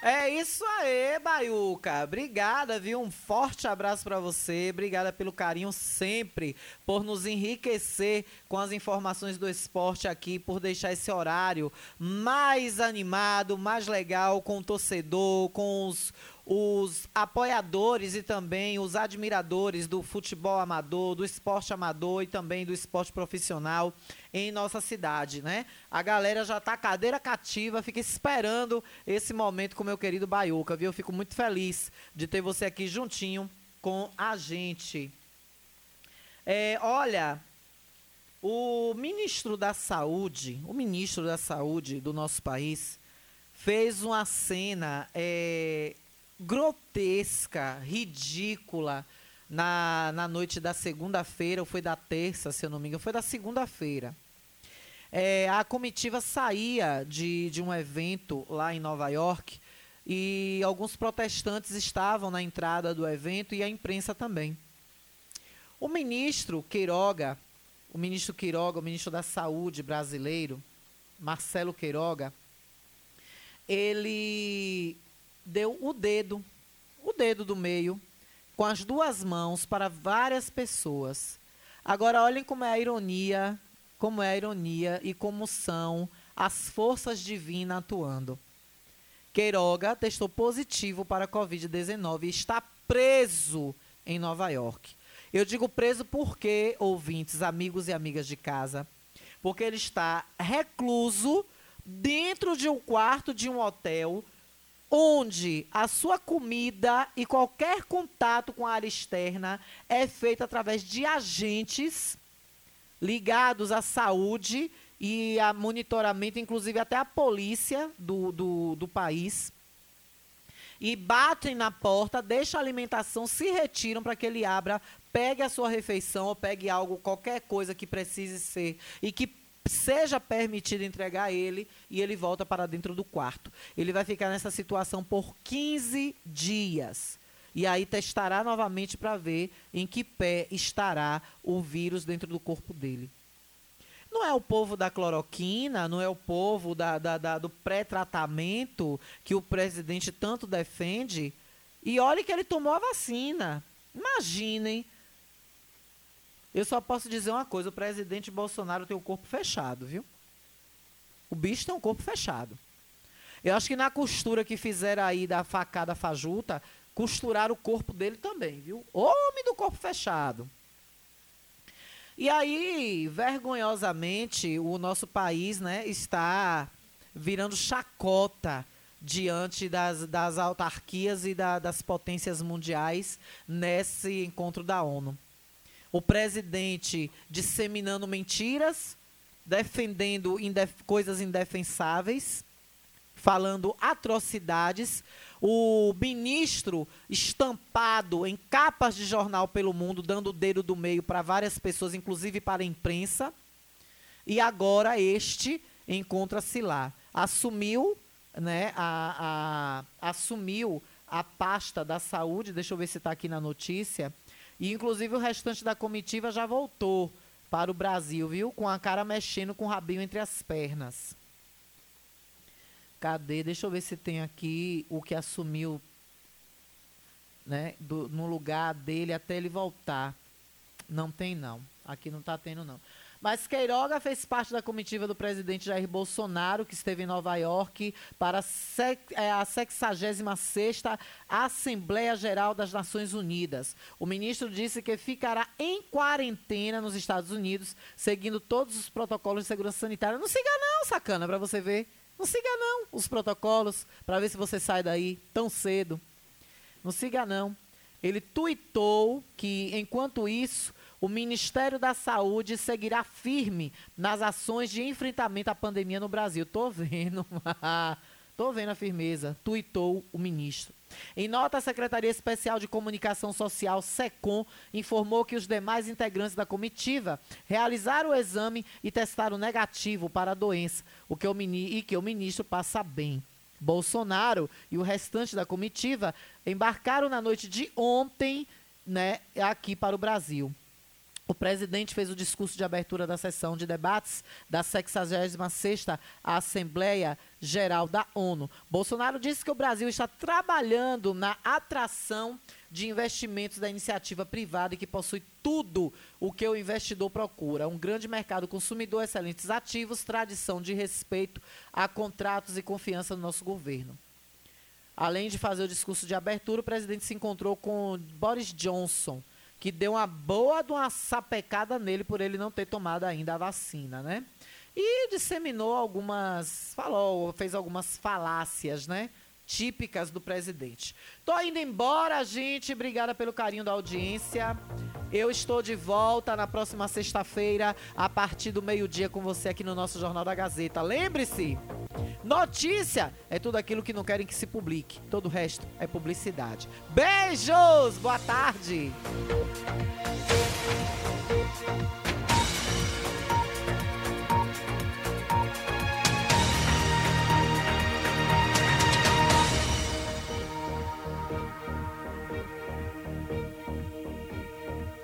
É isso aí, Baiuca. Obrigada, viu? Um forte abraço para você. Obrigada pelo carinho sempre, por nos enriquecer com as informações do esporte aqui, por deixar esse horário mais animado, mais legal com o torcedor, com os os apoiadores e também os admiradores do futebol amador, do esporte amador e também do esporte profissional em nossa cidade, né? A galera já tá cadeira cativa, fica esperando esse momento com meu querido Baiuca, viu? Eu fico muito feliz de ter você aqui juntinho com a gente. É, olha, o ministro da Saúde, o ministro da Saúde do nosso país, fez uma cena é, grotesca, ridícula na, na noite da segunda-feira, ou foi da terça, se eu não me engano, foi da segunda-feira. É, a comitiva saía de, de um evento lá em Nova York e alguns protestantes estavam na entrada do evento e a imprensa também. O ministro Queiroga, o ministro Queiroga, o ministro da Saúde brasileiro, Marcelo Queiroga, ele deu o dedo, o dedo do meio, com as duas mãos para várias pessoas. Agora olhem como é a ironia, como é a ironia e como são as forças divinas atuando. Queiroga testou positivo para a Covid-19 e está preso em Nova York. Eu digo preso porque, ouvintes, amigos e amigas de casa, porque ele está recluso dentro de um quarto de um hotel onde a sua comida e qualquer contato com a área externa é feito através de agentes ligados à saúde e a monitoramento, inclusive até a polícia do, do, do país. E batem na porta, deixam a alimentação, se retiram para que ele abra, pegue a sua refeição ou pegue algo, qualquer coisa que precise ser e que seja permitido entregar ele e ele volta para dentro do quarto. Ele vai ficar nessa situação por 15 dias. E aí testará novamente para ver em que pé estará o vírus dentro do corpo dele. Não é o povo da cloroquina, não é o povo da, da, da do pré-tratamento que o presidente tanto defende. E olhe que ele tomou a vacina. Imaginem eu só posso dizer uma coisa: o presidente Bolsonaro tem o corpo fechado, viu? O bicho tem um corpo fechado. Eu acho que na costura que fizeram aí da facada fajuta, costuraram o corpo dele também, viu? Homem do corpo fechado. E aí, vergonhosamente, o nosso país né, está virando chacota diante das, das autarquias e da, das potências mundiais nesse encontro da ONU o presidente disseminando mentiras, defendendo indef coisas indefensáveis, falando atrocidades, o ministro estampado em capas de jornal pelo mundo, dando o dedo do meio para várias pessoas, inclusive para a imprensa, e agora este encontra-se lá. Assumiu, né, a, a, assumiu a pasta da saúde, deixa eu ver se está aqui na notícia, e inclusive o restante da comitiva já voltou para o Brasil, viu? Com a cara mexendo com o rabinho entre as pernas. Cadê? Deixa eu ver se tem aqui o que assumiu né, do, no lugar dele até ele voltar. Não tem, não. Aqui não está tendo, não. Mas Queiroga fez parte da comitiva do presidente Jair Bolsonaro, que esteve em Nova York para é, a 66ª Assembleia Geral das Nações Unidas. O ministro disse que ficará em quarentena nos Estados Unidos, seguindo todos os protocolos de segurança sanitária. Não siga não, sacana, para você ver. Não siga não os protocolos, para ver se você sai daí tão cedo. Não siga não. Ele tuitou que, enquanto isso, o Ministério da Saúde seguirá firme nas ações de enfrentamento à pandemia no Brasil. Tô vendo, tô vendo a firmeza, tuitou o ministro. Em nota, a Secretaria Especial de Comunicação Social, SECOM, informou que os demais integrantes da comitiva realizaram o exame e testaram negativo para a doença, o que o, e que o ministro passa bem. Bolsonaro e o restante da comitiva embarcaram na noite de ontem né, aqui para o Brasil. O presidente fez o discurso de abertura da sessão de debates da 66ª Assembleia Geral da ONU. Bolsonaro disse que o Brasil está trabalhando na atração de investimentos da iniciativa privada e que possui tudo o que o investidor procura. Um grande mercado consumidor, excelentes ativos, tradição de respeito a contratos e confiança no nosso governo. Além de fazer o discurso de abertura, o presidente se encontrou com Boris Johnson, que deu uma boa de uma sapecada nele por ele não ter tomado ainda a vacina, né? E disseminou algumas, falou, fez algumas falácias, né? Típicas do presidente. Tô indo embora, gente. Obrigada pelo carinho da audiência. Eu estou de volta na próxima sexta-feira, a partir do meio-dia, com você aqui no nosso Jornal da Gazeta. Lembre-se, notícia é tudo aquilo que não querem que se publique. Todo o resto é publicidade. Beijos! Boa tarde!